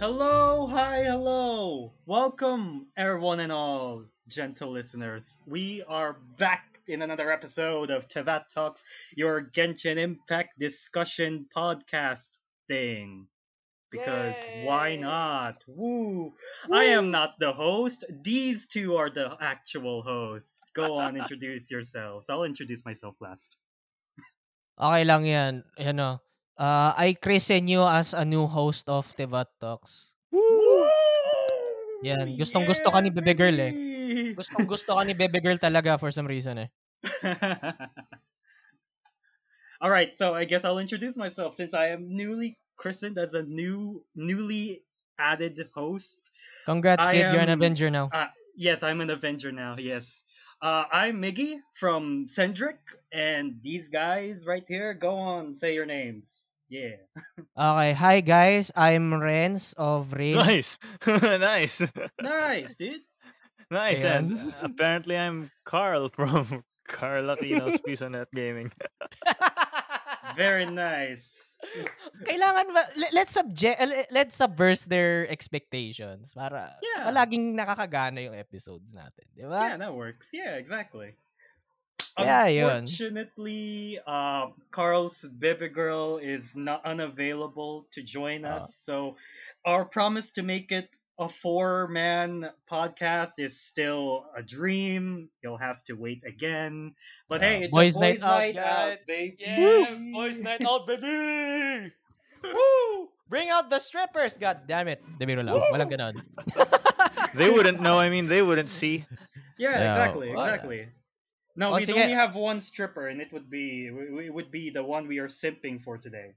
Hello, hi, hello. Welcome, everyone and all, gentle listeners. We are back in another episode of Tevat Talks, your Genshin Impact discussion podcast thing. Because why not? Woo! I am not the host. These two are the actual hosts. Go on, introduce yourselves. I'll introduce myself last. Okay lang yan. Ano, oh. Uh, I christen you as a new host of Tevat Talks. Woo! Yan. Gustong gusto ka ni Bebe Girl eh. Gustong gusto ka ni Bebe Girl talaga for some reason eh. All right, so I guess I'll introduce myself since I am newly christened as a new, newly added host. Congrats I kid, you're an Avenger now. Uh, yes, I'm an Avenger now. Yes, uh, I'm Miggy from Cendric, and these guys right here. Go on, say your names. Yeah. Okay, hi guys. I'm Renz of Rain. Nice, nice, Nice, dude. nice. Ayan. And uh, apparently, I'm Carl from Carl Aquino's Pisonet Gaming. Very nice. Kailangan ba, le- let's subject, le- let's subverse their expectations para Yeah. palaging nakakagana yung episodes natin, di ba? Yeah, that works. Yeah, exactly. Yeah, yun. Unfortunately, uh, Carl's baby girl is not unavailable to join Ah. us, so our promise to make it a four-man podcast is still a dream. You'll have to wait again. But hey, it's boys' a night boys' out, night out, guys. baby. night out, baby! Woo! Bring out the strippers! God damn it. De biro lang. Walang ganon. they wouldn't know. I mean, they wouldn't see. Yeah, Yeah, exactly, wala. exactly. No, Oh, we sige. only have one stripper, and it would be it would be the one we are simping for today.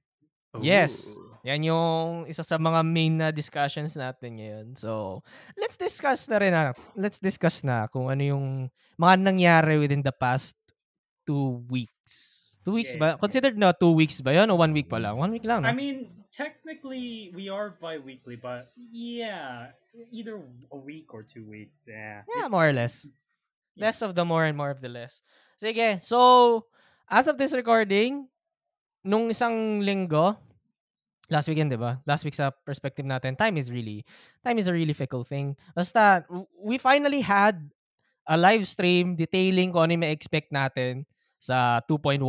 Yes. Ooh. Yan yung isa sa mga main na discussions natin ngayon. So, let's discuss na rin na. Let's discuss na kung ano yung mga nangyari within the past two weeks. Two weeks ba? Yes, Considered yes. na two weeks ba yun? O one week pa lang? One week lang, I no? mean, technically we are bi-weekly, but yeah, either a week or two weeks. Yeah. Yeah, more or less. Less of the more and more of the less. Sige. So, as of this recording, nung isang linggo, last weekend, di ba? Last week sa perspective natin, time is really, time is a really fickle thing. Basta, we finally had a live stream detailing kung ano yung ma-expect natin sa 2.1.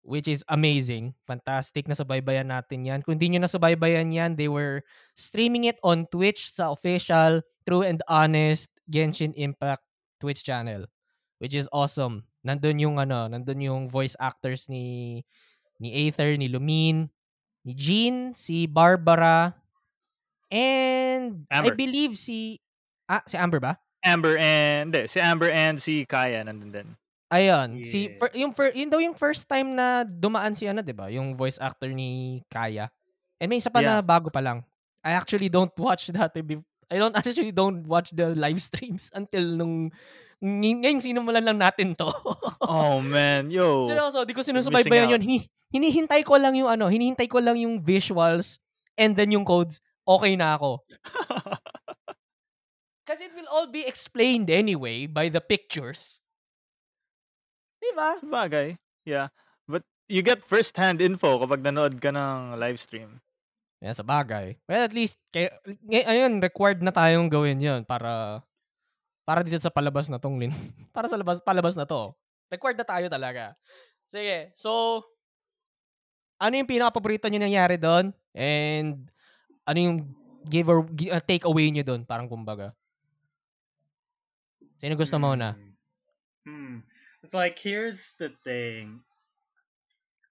Which is amazing. Fantastic. Nasubaybayan natin yan. Kung di nyo nasubaybayan yan, they were streaming it on Twitch sa official True and Honest Genshin Impact Twitch channel. Which is awesome. Nandun yung ano, nandun yung voice actors ni ni Aether, ni Lumine, ni Jean, si Barbara, and I Amber. believe si ah, si Amber ba? Amber and hindi, si Amber and si Kaya nandun din. Ayun, si Yeah. fir- yung fir- yun daw yung first time na dumaan si ano, 'di ba? Yung voice actor ni Kaya. And may isa pa na Yeah. bago pa lang. I actually don't watch that eh, I don't actually don't watch the live streams until nung ng- ngayong sinumulan lang natin to. Oh man, yo. Seryoso, di ko sinusubaybayan yun. Hini, hinihintay ko lang yung ano, hinihintay ko lang yung visuals and then yung codes, okay na ako. Kasi it will all be explained anyway by the pictures. Di ba? Sabagay. Yeah. But you get first-hand info kapag nanood ka ng live stream. Yan, sa bagay. Well, at least, kay, ngay- ayun, required na tayong gawin yun para para dito sa palabas na tong lin. para sa labas, palabas na to. Required na tayo talaga. Sige, so, ano yung pinaka-paborito nyo nangyari doon? And, ano yung give or uh, take away nyo doon? Parang kumbaga. Sino gusto mo na? Hmm. Hmm. It's like here's the thing.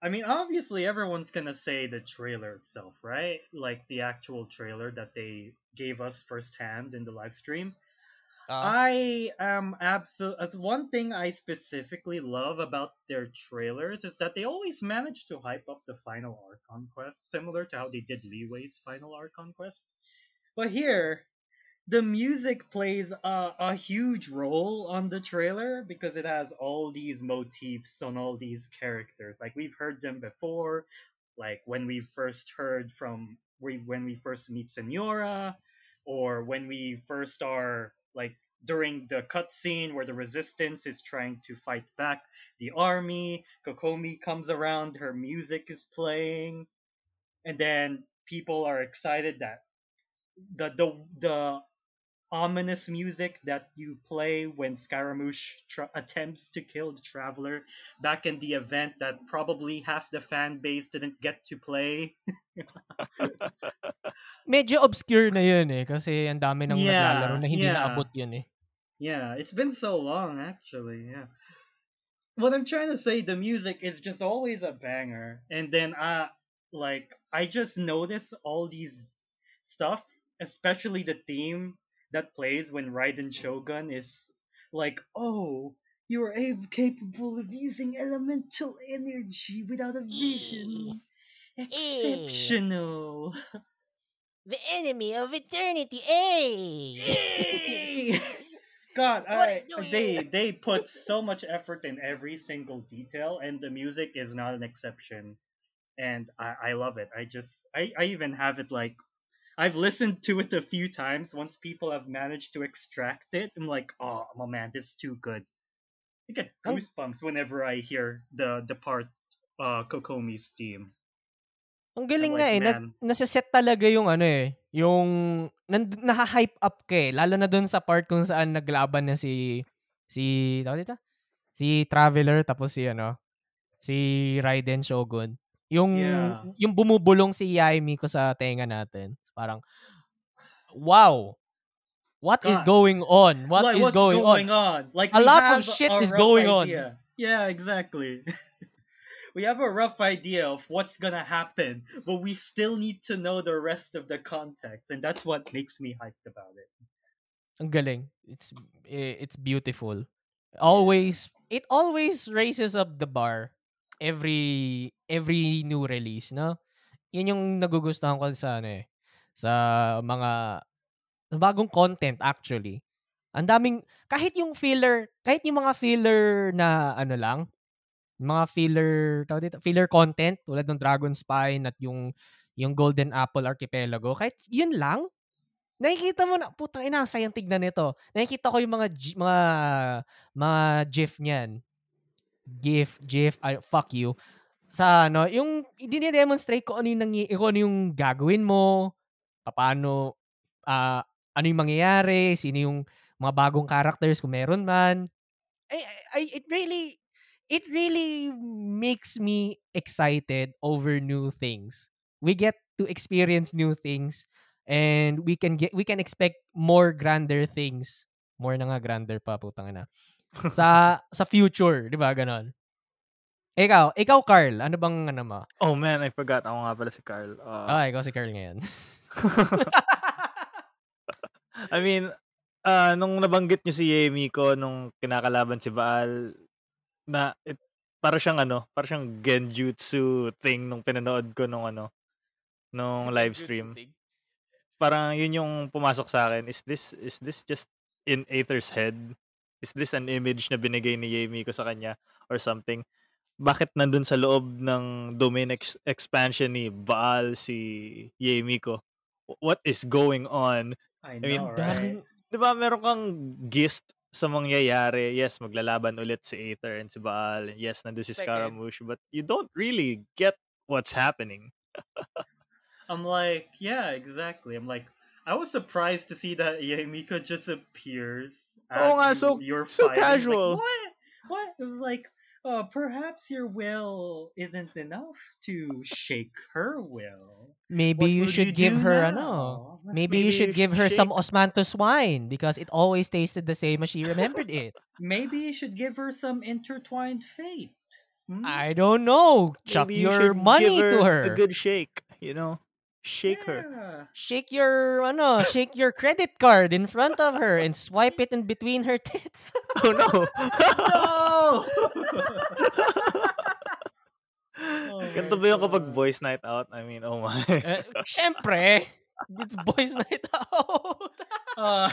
I mean, obviously, everyone's gonna say the trailer itself, right? Like the actual trailer that they gave us firsthand in the live stream. Ah, I am absolutely. As one thing I specifically love about their trailers is that they always manage to hype up the final Archon quest, similar to how they did Leeway's final Archon quest. But here, the music plays a, a huge role on the trailer because it has all these motifs on all these characters. Like we've heard them before, like when we first heard from we when we first meet Senora, or when we first are like during the cutscene where the resistance is trying to fight back the army. Kokomi comes around, her music is playing, and then people are excited that the the the ominous music that you play when Scaramouche tra- attempts to kill the traveler back in the event that probably half the fan base didn't get to play. Medyo obscure na yun eh. Kasi ang dami nang Yeah, naglalaro na hindi yeah. naabot yun eh. Yeah, it's been so long actually. Yeah. What I'm trying to say, the music is just always a banger. And then I like I just notice all these stuff, especially the theme that plays when Raiden Shogun is like, "Oh, you are able, capable of using elemental energy without a vision. Exceptional." The enemy of eternity, eh! God, What I, they they put so much effort in every single detail, and the music is not an exception. And I, I love it. I just I, I even have it like I've listened to it a few times. Once people have managed to extract it, I'm like, oh, my man, this is too good. I get Ang- goosebumps whenever I hear the the part uh Kokomi's theme. Ang galing I'm nga like, eh. Na, nasa-set talaga yung ano eh. Yung nan, naha-hype up ka eh. Lalo na dun sa part kung saan naglaban na si si tawag dito? Si Traveler tapos si ano si Raiden Shogun. Yung Yeah. yung bumubulong si Yaimi ko sa tenga natin. Parang wow. What is God. going on? What like, is what's going, going on? on? Like A lot of shit is going on. idea. Yeah, exactly. we have a rough idea of what's gonna happen, but we still need to know the rest of the context, and that's what makes me hyped about it. Ang galing. It's eh, it's beautiful. Always it always raises up the bar every every new release, no? Yan yung nagugustuhan ko sa ano eh, sa mga sa bagong content actually. Ang daming kahit yung filler, kahit yung mga filler na ano lang, mga filler, tawag dito, filler content tulad ng Dragon Spine at yung yung Golden Apple Archipelago, kahit yun lang, nakikita mo na, putang ina, ang sayang tignan nito. Nakikita ko yung mga, mga, mga GIF niyan. GIF, GIF, ay, fuck you. Sa ano, yung, dinidemonstrate ko ano yung, nangy- kung ano yung gagawin mo, paano, ah, ano yung mangyayari, sino yung mga bagong characters kung meron man. I, I, it really, it really makes me excited over new things. We get to experience new things and we can get we can expect more grander things. More na nga grander pa putang ina. Sa sa future, 'di ba ganon? Ikaw, ikaw Carl, ano bang ano mo? Oh man, I forgot. Ako nga pala si Carl. Uh, Ah, ikaw si Carl ngayon. I mean, ah nung nabanggit niyo si Yemiko nung kinakalaban si Baal, na it, para siyang ano, para siyang genjutsu thing nung pinanood ko nung ano, nung live stream. Parang yun yung pumasok sa akin. Is this is this just in Aether's head? Is this an image na binigay ni Yemiko sa kanya or something? Bakit nandun sa loob ng domain ex- expansion ni Baal si Yemiko? What is going on? I I mean, know, right? Daming 'di ba meron kang gist sa mangyayari. Yes, maglalaban ulit si Aether and si Baal. and Yes, nandun si. Scaramouche. But you don't really get what's happening. I'm like, yeah, exactly. I'm like, I was surprised to see that Yamiko just appears as Oo nga, you, so- you're so fighting. Casual. Like, what? What? It was like, uh, perhaps your will isn't enough to shake her will. maybe What you should you give her now? ano. Maybe, Maybe you you should give her should some osmanthus wine because it always tasted the same as she remembered it. Maybe you should give her some intertwined fate. Hmm? I don't know. Chuck Maybe you your should money give to her. A good shake, you know? Shake her. Yeah. Shake your ano, shake your credit card in front of her and swipe it in between her tits. Oh no. No! Ganito my ba yung kapag boys night out? I mean, oh my. Eh, Syempre, it's boys night out. Uh,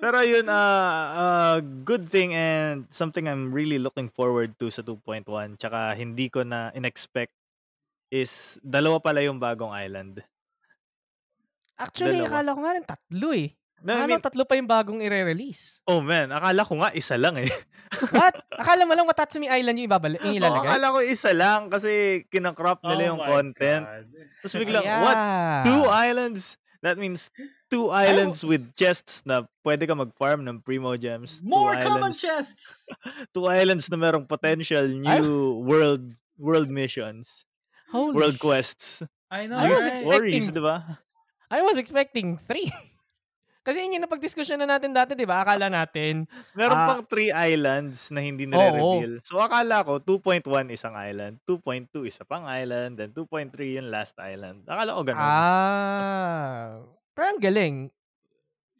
Pero yun, uh, uh, good thing and something I'm really looking forward to sa 2.1 tsaka hindi ko na in-expect is dalawa pala yung bagong island. Actually, Dalawa. akala ko nga rin tatlo eh. No, I ano, mean, tatlo pa yung bagong i-release. oh man, akala ko nga isa lang eh. What? Akala mo lang Watatsumi Island yung ibabalik, yung ilalagay? akala ko isa lang kasi kinakrop nila Oh yung content. God. Tapos biglang, Yeah. what? Two islands? That means two islands with chests na pwede ka mag-farm ng Primo Gems. Two More common islands, chests. two islands na merong potential new world world missions, Holy world quests, I know, I was right? expecting- stories, di ba? I was expecting three. Kasi yun yung napag-discussion na natin dati, di ba? Akala natin, Meron Ah. pang three islands na hindi nire-reveal. So akala ko 2.1 isang island, 2.2 isa pang island, then 2.3 yung last island. Akala ko ganun. ah, pero ang galing.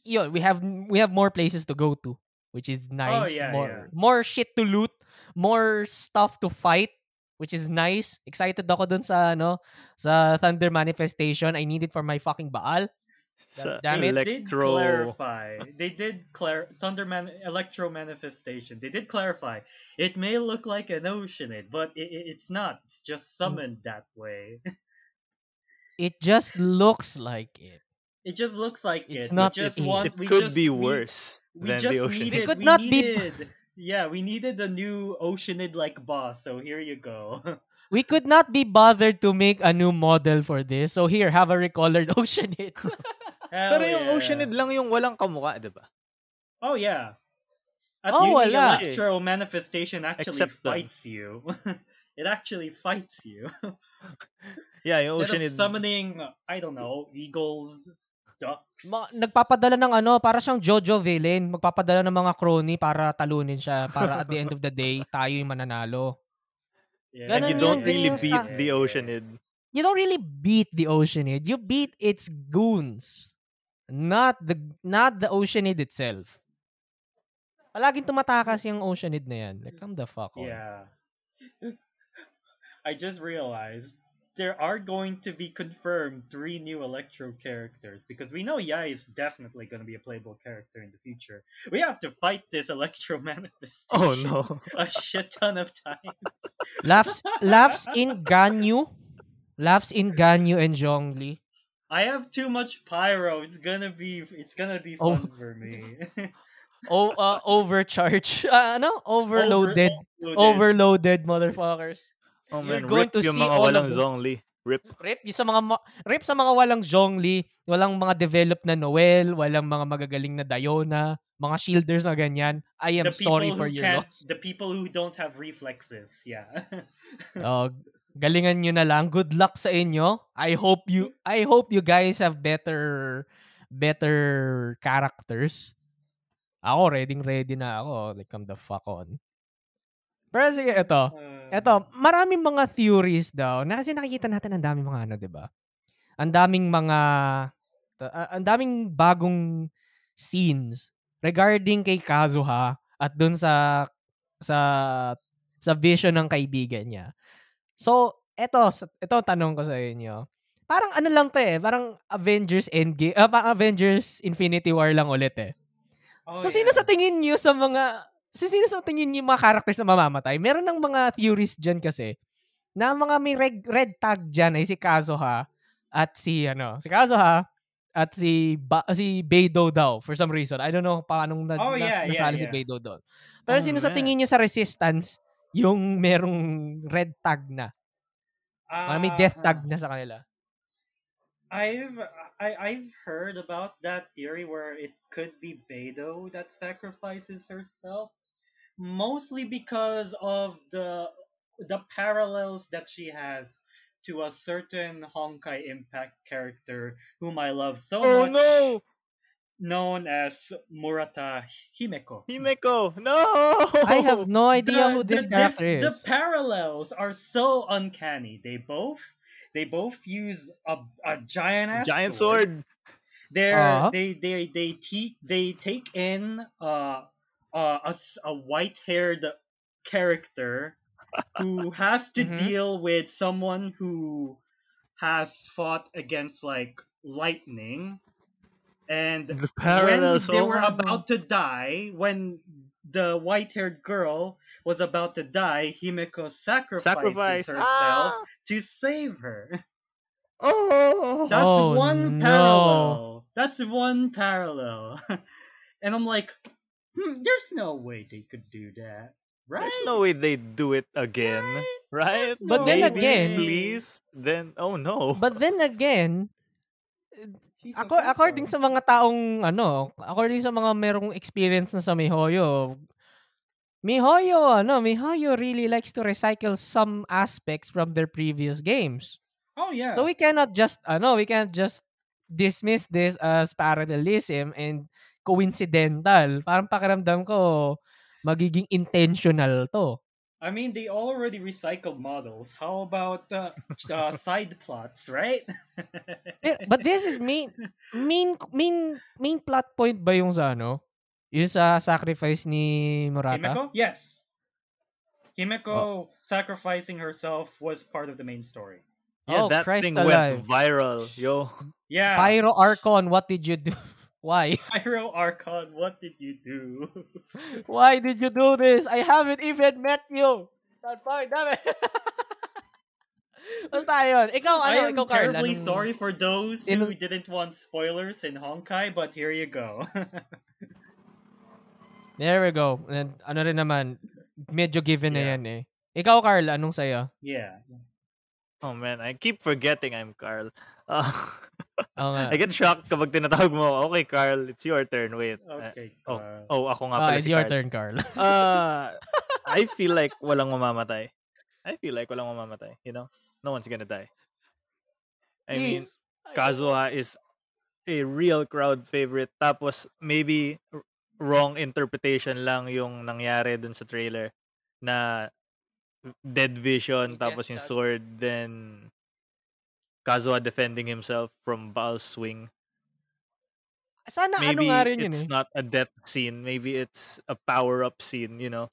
Yun, we have we have more places to go to, which is nice. Oh, yeah, more yeah. more shit to loot, more stuff to fight, which is nice. Excited ako dun sa ano, sa Thunder manifestation. I need it for my fucking Baal. Sa damn it. They did clarify. They did clar Thunderman Electro Manifestation. They did clarify. It may look like an Oceanid, eh, but it, it, it's not. It's just hmm. summoned that way. It just looks like it. It just looks like it. It's it. not we just it. want. It we could just, be we- worse We, than just the ocean. needed. could we not be- needed. Yeah, we needed a new Oceanid like boss. So here you go. We could not be bothered to make a new model for this. So here, have a recolored ocean hit. Hell Pero yung yeah. Oceanid lang yung walang kamukha, di ba? Oh yeah. At Oh, using wala. electro manifestation actually Except them. fights you. it actually fights you. Yeah, yung Instead of summoning, I don't know, eagles, ducks. Ma- nagpapadala ng ano, para siyang Jojo villain. Magpapadala ng mga crony para talunin siya. Para at the end of the day, tayo yung mananalo. Yeah. And Ganun you yun, don't really beat sta- the Oceanid. You don't really beat the Oceanid. You beat its goons. Not the not the Oceanid itself. Palaging tumatakas yung Oceanid na yan. Like, come the fuck on. Yeah. I just realized there are going to be confirmed three new Electro characters because we know Yai is definitely going to be a playable character in the future. We have to fight this Electro manifestation Oh no. a shit ton of times. Laughs, laughs in Ganyu. Laughs in Ganyu and Zhongli. I have too much pyro. It's gonna be it's gonna be Oh. fun for me. O, uh, overcharge. Uh, ano? Overloaded. Overloaded. Overloaded, motherfuckers. Oh You're man, going rip to yung see mga all of walang them. Zhongli. Rip. Rip yung sa mga ma- rip sa mga walang Zhongli, walang mga developed na Noel, walang mga magagaling na Diona, mga shielders na ganyan. I am sorry for your loss. the people who don't have reflexes. Yeah. Oh, galingan nyo na lang. Good luck sa inyo. I hope you I hope you guys have better better characters. Ako ready ready na ako. Like come the fuck on. Pero sige, ito. Uh, Eto, maraming mga theories daw. Na kasi nakikita natin ang daming mga ano, 'di ba? Ang daming mga ang daming bagong scenes regarding kay Kazuha at dun sa sa sa vision ng kaibigan niya. So, eto, ang tanong ko sa inyo. Parang ano lang 'to eh, parang Avengers Endgame, parang Avengers Infinity War lang ulit eh. oh, so, sino yeah. sa tingin niyo sa mga si sino sa tingin niyo yung mga characters na mamamatay? Meron ng mga theories dyan kasi na mga may red, red tag dyan ay si Kazuha at si ano, si Kazuha at si ba, si Beidou daw for some reason. I don't know paano na, Oh, nas- yeah, yeah, nasali si yeah. Beidou doon. Pero Oh, sino sa tingin niyo sa Resistance yung merong red tag na? Mga may Ah, death ah. tag na sa kanila. I've I, I've heard about that theory where it could be Beidou that sacrifices herself, mostly because of the the parallels that she has to a certain Honkai Impact character whom I love so Oh much, no! known as Murata Himeko. Himeko! No! I have no idea who this the character The is. parallels are so uncanny. They both they both use a, a giant ass Giant sword. They're Uh-huh. they they they te- they take in uh, uh, a, a white haired character who has to Mhm. deal with someone who has fought against like lightning and The when they were about to die, when the white-haired girl was about to die, Himeko sacrifices Sacrifice. herself Ah! to save her. Oh! That's Oh, one no. parallel. That's one parallel. and I'm like, hmm, there's no way they could do that. Right? There's no way they'd do it again, right? There's But then Maybe, again- please. Then oh no. But then again, ako, according sa mga taong ano, according sa mga merong experience na sa Mihoyo, Mihoyo, ano, Mihoyo really likes to recycle some aspects from their previous games. Oh yeah. So we cannot just ano, we can't just dismiss this as parallelism and coincidental. Parang pakiramdam ko magiging intentional to. I mean, they already recycled models. How about uh, uh, side plots, right? Eh, but this is main main main main plot point ba yung sa ano? Yung sa sacrifice ni Murata? Himeko? Yes. Himeko Oh. sacrificing herself was part of the main story. yeah, oh, that Christ thing alive. went viral, yo. Yeah. Pyro Archon, what did you do? Why? Pyro Archon, what did you do? Why did you do this? I haven't even met you. God fucking damn it. Basta yun. Ikaw, ano? I am ikaw, Carl. terribly anong- sorry for those Sino- who didn't want spoilers in Honkai, but here you go. There we go. And ano rin naman, medyo given na Yeah. yan eh. Ikaw, Carl, anong sa'yo? yeah. Oh man, I keep forgetting I'm Carl. Uh, Oo nga. I get shocked kapag tinatawag mo, okay Carl, it's your turn. Wait. Uh, Okay. oh, uh, oh, ako nga Ah, pala it's si your Carl. turn, Carl. Uh, I feel like walang mamamatay. I feel like walang mamamatay, you know? No one's gonna die. I mean, Please. Kazuha is a real crowd favorite. Tapos, maybe wrong interpretation lang yung nangyari dun sa trailer na dead vision tapos yung sword then Kazuha defending himself from Baal's swing. Sana ano Maybe nga rin yun it's eh. not a death scene. Maybe it's a power-up scene, you know?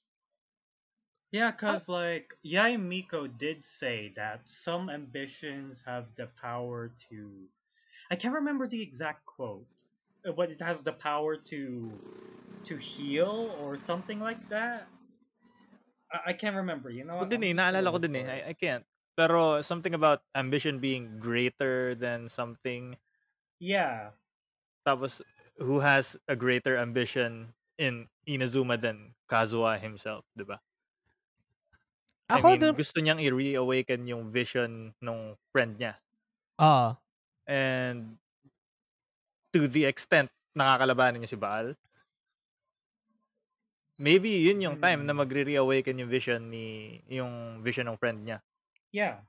Yeah, because, like, Yai Miko did say that some ambitions have the power to. I can't remember the exact quote, uh, but it has the power to to heal or something like that. I, I can't remember, you know? Ako din I'm eh, naalala ko din eh. I, I can't. Pero something about ambition being greater than something. Yeah. Tapos, who has a greater ambition in Inazuma than Kazuha himself, di ba? I Ako mean, dun, gusto niyang i-reawaken yung vision nung friend niya. ah, And to the extent nakakalabanan niya si Baal, maybe yun yung time na Hmm. magre-reawaken yung vision ni yung vision ng friend niya. Yeah.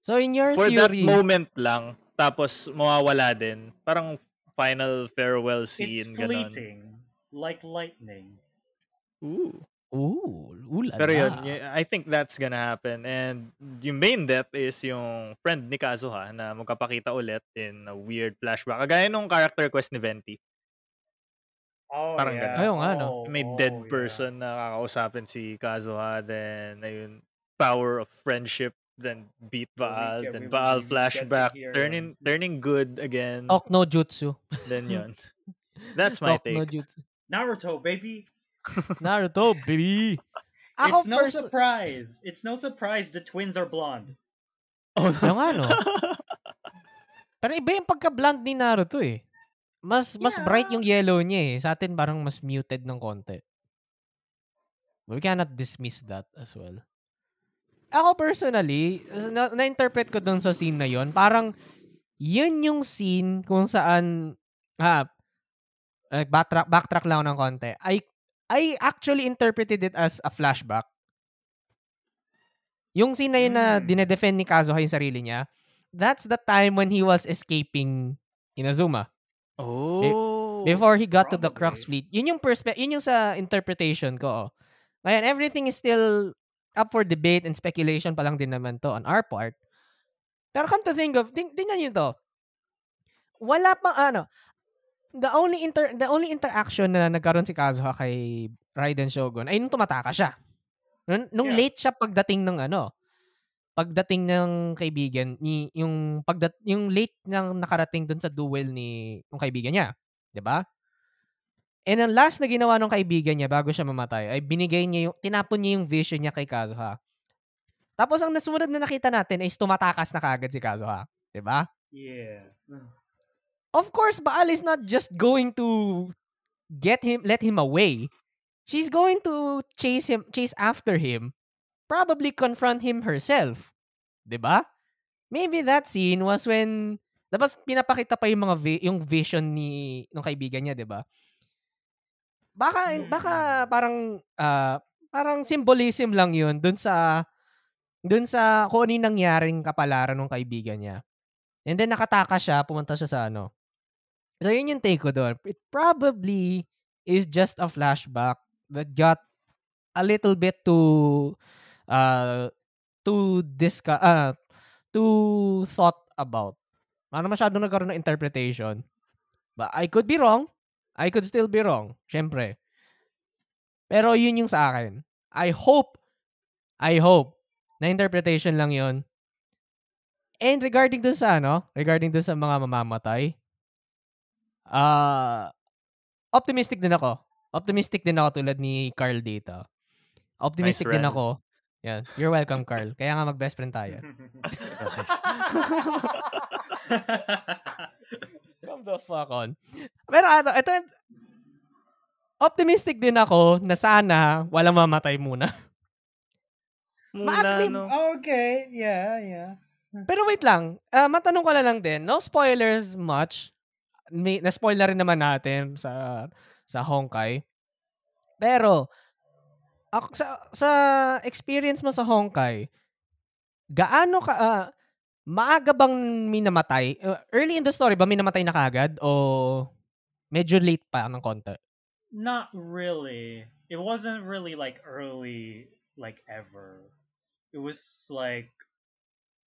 so in your For that theory, moment lang, tapos mawawala din. Parang final farewell It's scene, ganon. fleeting. Like lightning. Ooh. ooh, ulala. Pero yun, I think that's gonna happen. And yung main death is yung friend ni Kazuha na magkapakita ulit in a weird flashback. Kagaya nung character quest ni Venti. Oh, Parang yeah. ganun. Ayun nga, no? Oh, May oh, dead yeah. person na kakausapin si Kazuha. Then, ayun, power of friendship. Then, beat Baal. get- then, Baal flashback. Turning, turning good again. Talk no jutsu. Then, yun. That's my Talk no take. jutsu. Naruto, baby. Naruto, baby. It's no perso- surprise. It's no surprise the twins are blonde. Oh, Yung ano? Pero iba yung pagka-blonde ni Naruto eh. Mas mas bright yung yellow niya eh. Sa atin parang mas muted ng konti. We cannot dismiss that as well. Ako personally, na- na-interpret ko dun sa scene na yon parang yun yung scene kung saan ha, backtrack, backtrack lang ng konti. I, I actually interpreted it as a flashback. Yung scene na yun na Hmm. dinedefend ni Kazuha yung sarili niya, that's the time when he was escaping Inazuma. oh. Before he got to the Crux probably. Fleet. Yun yung perspe- yun yung sa interpretation ko. Oh. Ngayon, everything is still up for debate and speculation pa lang din naman to on our part. Pero come to think of, ting tingnan nyo to. Wala pang ano, the only inter the only interaction na nagkaroon si Kazuha kay Raiden Shogun ay nung tumataka siya. Nung, nung Yeah. late siya pagdating ng ano, pagdating ng kaibigan ni yung pagdat yung late nang nakarating dun sa duel ni ng kaibigan niya, 'di ba? And ang last na ginawa ng kaibigan niya bago siya mamatay ay binigay niya yung tinapon niya yung vision niya kay Kazuha. Tapos ang nasumunod na nakita natin is tumatakas na kagad si Kazuha, 'di ba? Yeah. of course, Baal is not just going to get him, let him away. She's going to chase him, chase after him, probably confront him herself. 'Di ba? Maybe that scene was when tapos pinapakita pa yung mga vi- yung vision ni ng kaibigan niya, 'di ba? Baka baka parang ah, parang symbolism lang 'yun dun sa dun sa kung ano yung nangyaring kapalaran ng kaibigan niya. And then nakataka siya, pumunta siya sa ano. So yun yung take ko doon. It probably is just a flashback that got a little bit too uh to discuss uh, to thought about. Ano masyado nagkaroon ng interpretation. But I could be wrong. I could still be wrong. Syempre. Pero yun yung sa akin. I hope, I hope, na interpretation lang yun. And regarding dun sa ano, regarding dun sa mga mamamatay, ah, uh, optimistic din ako. Optimistic din ako tulad ni Carl dito. Optimistic nice din ako. Yan. You're welcome, Carl. Kaya nga mag-best friend tayo. Come the fuck on. Pero ano, ito, optimistic din ako na sana walang mamatay muna. Muna, no? Okay, yeah, yeah. Pero wait lang, uh, matanong ko na lang din, no spoilers much. May, na-spoiler rin naman natin sa sa Honkai. Pero, ako, sa, sa experience mo sa Honkai, gaano ka, uh, maaga bang minamatay? Uh, early in the story ba minamatay na kagad? O medyo late pa ng konti? Not really. It wasn't really like early, like ever. It was like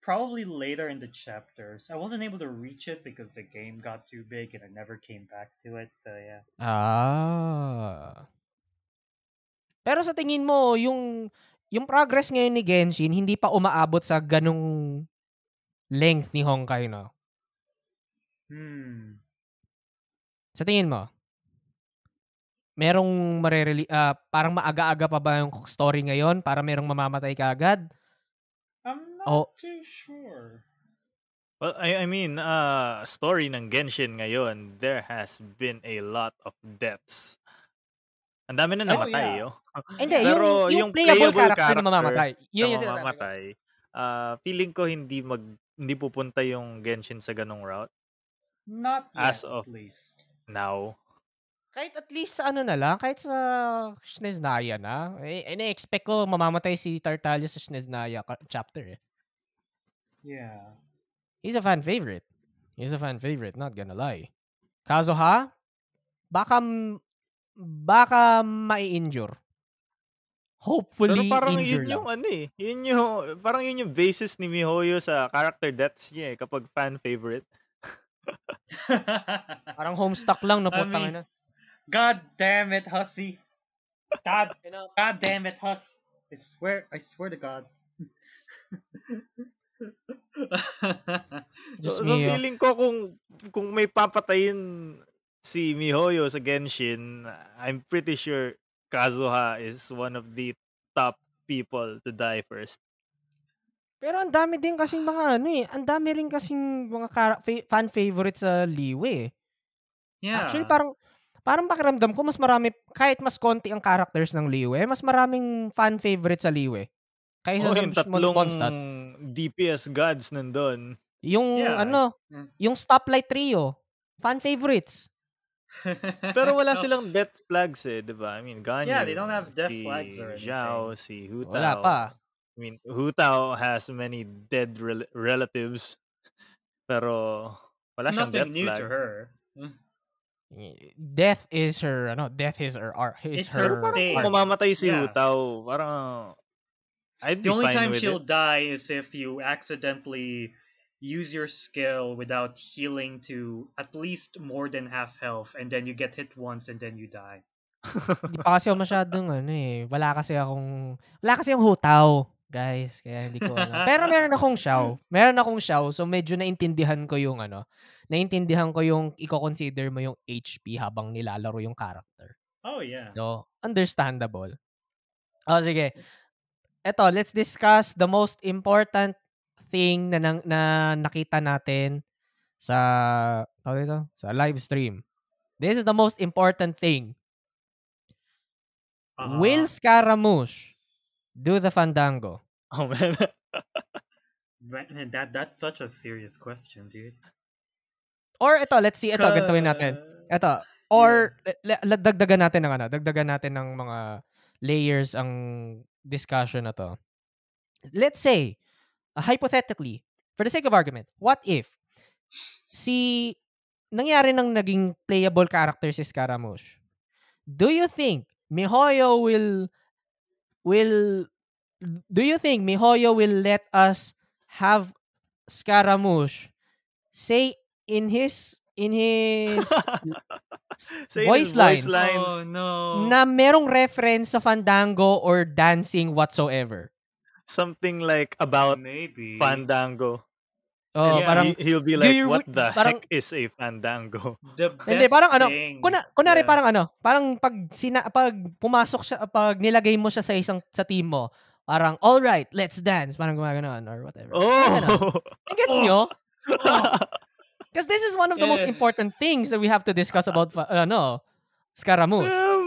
probably later in the chapters. I wasn't able to reach it because the game got too big and I never came back to it. So yeah. Ah. Pero sa tingin mo, yung yung progress ngayon ni Genshin hindi pa umaabot sa ganung length ni Honkai, no? Hmm. Sa tingin mo? Merong marereli uh, parang maaga-aga pa ba yung story ngayon para merong mamamatay kaagad? I'm not oh. too sure. Well, I, I mean, uh, story ng Genshin ngayon, there has been a lot of deaths. Ang dami na namatay, oh. Yeah. Hindi, Pero yung, yung, yung playable, playable character, character na mamamatay. Yun yung mamamatay. Uh, feeling ko hindi mag hindi pupunta yung Genshin sa ganong route. Not yet, As of least. now. Kahit at least sa ano na lang, kahit sa Shneznaya na. Eh, ina-expect ko mamamatay si Tartaglia sa Shneznaya chapter eh. Yeah. He's a fan favorite. He's a fan favorite, not gonna lie. Kazuha, baka baka mai-injure. Hopefully, Pero parang yun lang. yung ano eh. Yun yung, parang yun yung basis ni Mihoyo sa character deaths niya eh, kapag fan favorite. parang homestuck lang, no? Putang I mean, God damn it, Hussy. God, God damn it, Huss. I swear, I swear to God. Just so, so feeling ko kung kung may papatayin si Mihoyo sa Genshin, I'm pretty sure Kazuha is one of the top people to die first. Pero ang dami din kasing mga ano eh, ang dami rin kasing mga ka- fa- fan favorites sa Liwe eh. Yeah. Actually parang parang pakiramdam ko mas marami kahit mas konti ang characters ng Liwe, mas maraming fan favorites sa Liwe. Kaysa oh, sa yung tatlong Mondstadt. DPS gods nandun. Yung yeah. ano, mm. yung stoplight trio, fan favorites. Pero wala silang death flags eh, di ba? I mean, Ganyu, Yeah, they don't have death si flags or anything. Zhao, si Hu Tao. Wala pa. I mean, Hu Tao has many dead rel- relatives. Pero wala It's siyang nothing death new flag. to her. Death is her, ano, death is her art. Is It's her, her Parang thing. kung mamamatay si Hu Yeah. Tao, parang I'd The only time she'll it. die is if you accidentally use your skill without healing to at least more than half health and then you get hit once and then you die. Hindi pa kasi ako masyadong ano eh. Wala kasi akong, wala kasi yung hutaw, guys. Kaya hindi ko alam. Pero meron akong Xiao. Meron akong Xiao. So medyo naintindihan ko yung ano, naintindihan ko yung i-consider mo yung HP habang nilalaro yung character. Oh yeah. So, understandable. Oh, sige. Eto, let's discuss the most important thing na, na, na nakita natin sa tawag dito, sa live stream. This is the most important thing. Uh-huh. Will Scaramouche do the fandango? Oh man. Man, that that's such a serious question, dude. Or ito, let's see, ito, ganituin natin. Ka- Ito, or le- le- dagdagan natin ng ano, dagdagan natin ng mga layers ang discussion na to. Let's say, uh, hypothetically, for the sake of argument, what if si nangyari ng naging playable character si Scaramouche? Do you think Mihoyo will will do you think Mihoyo will let us have Scaramouche say in his in his Say Voice his lines. Oh no. na merong reference sa fandango or dancing whatsoever. Something like about Maybe. Fandango. Oh, Yeah, parang He, he'll be like, you what the parang- heck is a Fandango? The best Hindi, parang ano, kuna, kunari Yeah. parang ano, parang pag sina, pag pumasok siya, pag nilagay mo siya sa isang sa team mo, parang all right, let's dance, parang gumagano or whatever. Oh! Gets Oh. nyo? Because this is one of the most Yeah. important things that we have to discuss about fa- ano, Scaramouche. Um,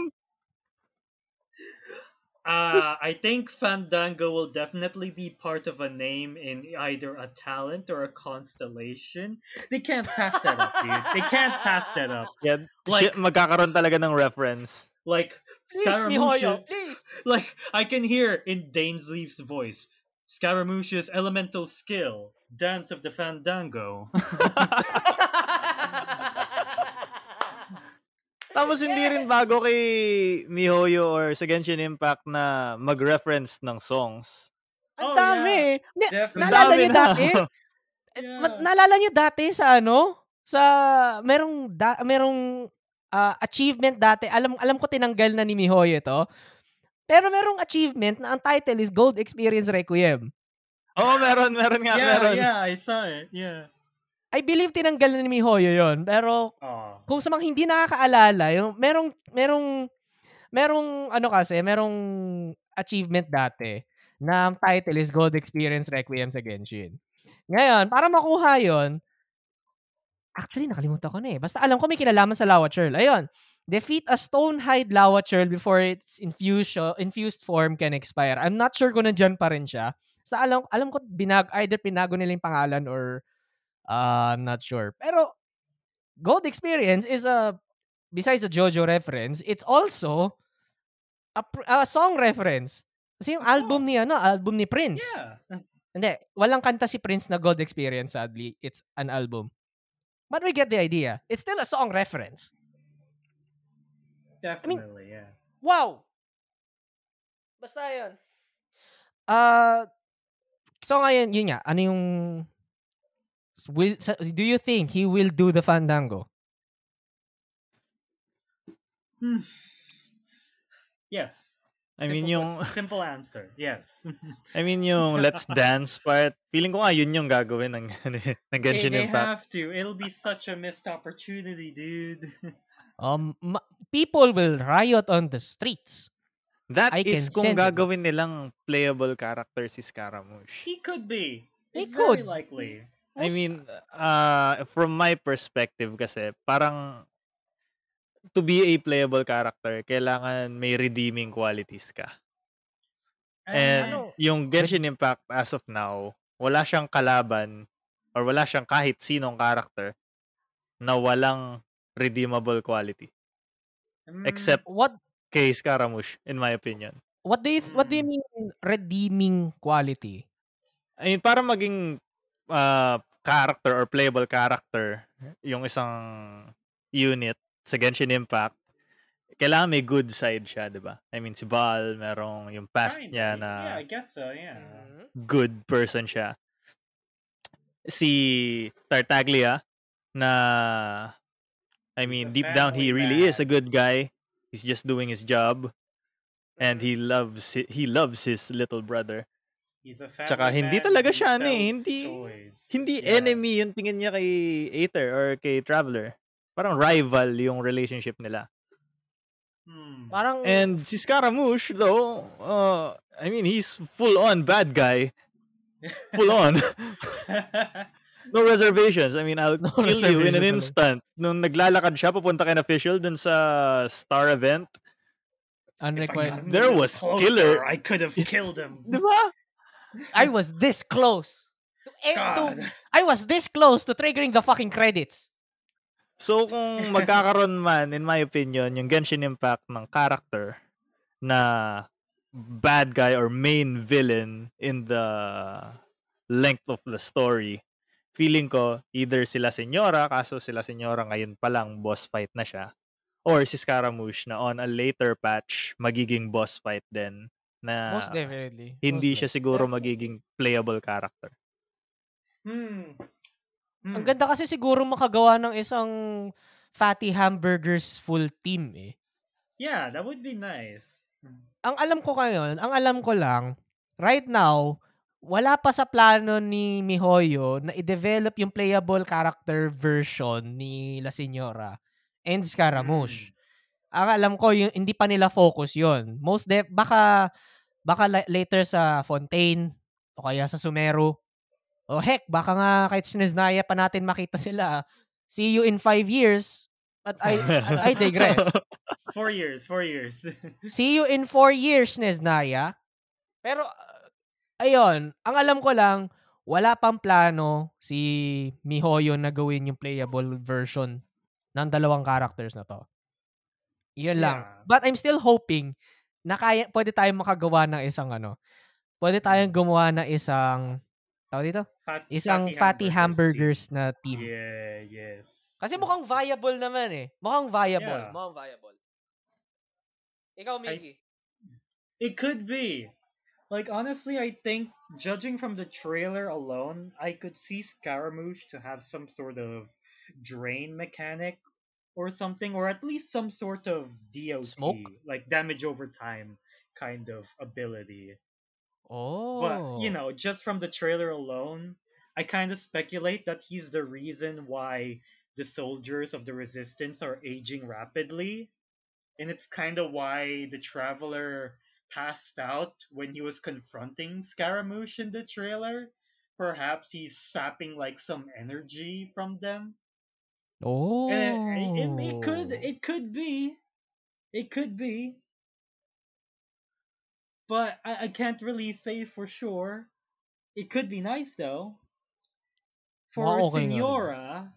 Uh, I think Fandango will definitely be part of a name in either a talent or a constellation. They can't pass that up, dude. They can't pass that up. yeah, Like- shit, magkakaroon talaga ng reference. Like Please, Scaramouche, please. like I can hear in Dainsleif's voice, Scaramouche's elemental skill, dance of the Fandango. Tapos hindi rin bago kay Mihoyo or sa Genshin Impact na mag-reference ng songs. Ang Oh, dami. Naalala Dami niyo na. dati? Eh, ma- naalala niyo dati sa ano? Sa merong da, merong ah, achievement dati. Alam alam ko tinanggal na ni Mihoyo ito. Pero merong achievement na ang title is Gold Experience Requiem. Oo, meron, meron nga, yeah, meron. yeah, I saw it. Yeah. I believe tinanggal na ni Mihoyo yon Pero Oh. kung sa mga hindi nakakaalala, yung merong merong merong ano kasi, merong achievement dati na ang title is Gold Experience Requiem sa Genshin. Ngayon, para makuha yon actually nakalimutan ko na eh. Basta alam ko may kinalaman sa Lawa Churl. Ayun. Defeat a stone-hide Lawa Churl before its infused, infused form can expire. I'm not sure kung nandyan pa rin siya. Basta alam, alam ko binag, either pinago nila yung pangalan or uh, I'm not sure. Pero Gold Experience is a besides a JoJo reference, it's also a, a song reference. Kasi yung album song. ni ano, album ni Prince. Yeah. Hindi, walang kanta si Prince na Gold Experience sadly. It's an album. But we get the idea. It's still a song reference. Definitely, yeah. Wow! Basta yun. Uh, so ngayon, yun nga, ano yung will, sa- do you think he will do the Fandango? Hmm. Yes. I mean, Simple yung- ques- simple answer. Yes. I mean, yung Let's Dance part, feeling ko nga yun yung gagawin ng, ng they, Genshin they Impact. have to. It'll be such a missed opportunity, dude. Um, ma- people will riot on the streets. That I is can kung sense it. gagawin nilang playable character si Scaramouche. he could be. He It's very could. likely. I Most- mean, uh, from my perspective kasi, parang to be a playable character, kailangan may redeeming qualities ka. And Ano? yung Genshin Impact as of now, wala siyang kalaban or wala siyang kahit sinong character na walang redeemable quality. Mm, Except What kay Scaramouche, in my opinion. what do you what do you mean redeeming quality? I mean, para maging uh, character or playable character yung isang unit sa Genshin Impact, kailangan may good side siya, di ba? I mean, si Baal, merong yung past kinda, niya Yeah, na I guess so. Yeah. good person siya. Si Tartaglia, na, I mean, deep down, he really is a man. good guy. He's just doing his job. And he loves hi- he loves his little brother. He's a family Tsaka hindi man talaga siya ano eh, hindi- toys. Hindi Yeah. enemy yung tingin niya kay Aether or kay Traveler. Parang rival yung relationship nila. Hmm. Parang And si Scaramouche, though, uh, I mean, he's full-on bad guy. Full on. no reservations. I mean, I'll No kill you in an reservations instant. Nung naglalakad siya, papunta kay official dun sa star event. Unrequited. There was closer, killer. I could have killed him. Di ba? I was this close. To, eh, to, I was this close to triggering the fucking credits. So, kung magkakaroon man, in my opinion, yung Genshin Impact ng character na bad guy or main villain in the length of the story, feeling ko, either sila Senyora, kaso sila Senyora ngayon pa lang boss fight na siya, or si Scaramouche na on a later patch, magiging boss fight din na Most definitely. hindi Most siya siguro Definitely. magiging playable character. Hmm. Ang Hmm. ganda kasi siguro makagawa ng isang fatty hamburgers full team eh. Yeah, that would be nice. Ang alam ko ngayon, ang alam ko lang, right now, wala pa sa plano ni Mihoyo na i-develop yung playable character version ni La Señora and Scaramouche. Ang alam ko, yung, hindi pa nila focus yon Most de- baka, baka la- later sa Fontaine o kaya sa Sumero. O heck, baka nga kahit sinesnaya pa natin makita sila. See you in five years. But I, I digress. Four years, four years. See you in four years, Nesnaya. Pero, uh, ayun, ang alam ko lang, wala pang plano si Mihoyo na gawin yung playable version ng dalawang characters na to. Yun lang. Yeah. But I'm still hoping na kaya, pwede tayong makagawa ng isang ano, pwede tayong gumawa ng isang, tawag dito? Fat- Isang fatty hamburgers na team. team. Yeah, yes. Kasi mukhang viable naman eh. Mukhang viable. Yeah. Mukhang viable. Ikaw, Mickey. It could be. Like honestly, I think judging from the trailer alone, I could see Scaramouche to have some sort of drain mechanic or something, or at least some sort of DOT, Smoke? like damage over time kind of ability. Oh. But you oh. know, just from the trailer alone, I kind of speculate that he's the reason why the soldiers of the resistance are aging rapidly. And it's kind of why the traveler passed out when he was confronting Scaramouche in the trailer. Perhaps he's sapping like some energy from them. Oh. And it, it, it could it could be. It could be. But I, I can't really say for sure. It could be nice though. For okay. Senora,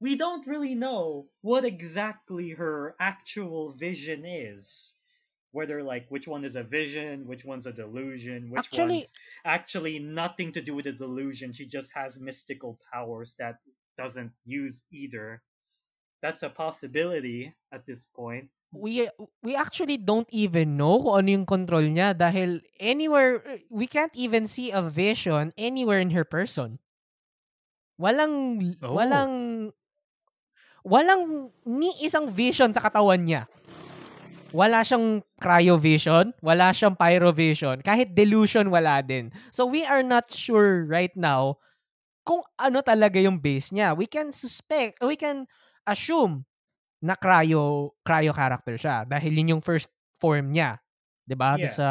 we don't really know what exactly her actual vision is. Whether like which one is a vision, which one's a delusion, which Actually- one's actually nothing to do with the delusion. She just has mystical powers that doesn't use either. That's a possibility at this point. we we actually don't even know kung ano yung control niya dahil anywhere we can't even see a vision anywhere in her person. Walang Oh. walang walang ni isang vision sa katawan niya. Wala siyang cryovision, wala siyang pyrovision, kahit delusion wala din. So we are not sure right now kung ano talaga yung base niya. We can suspect, we can assume na cryo cryo character siya dahil yun yung first form niya, 'di ba? Yeah. Sa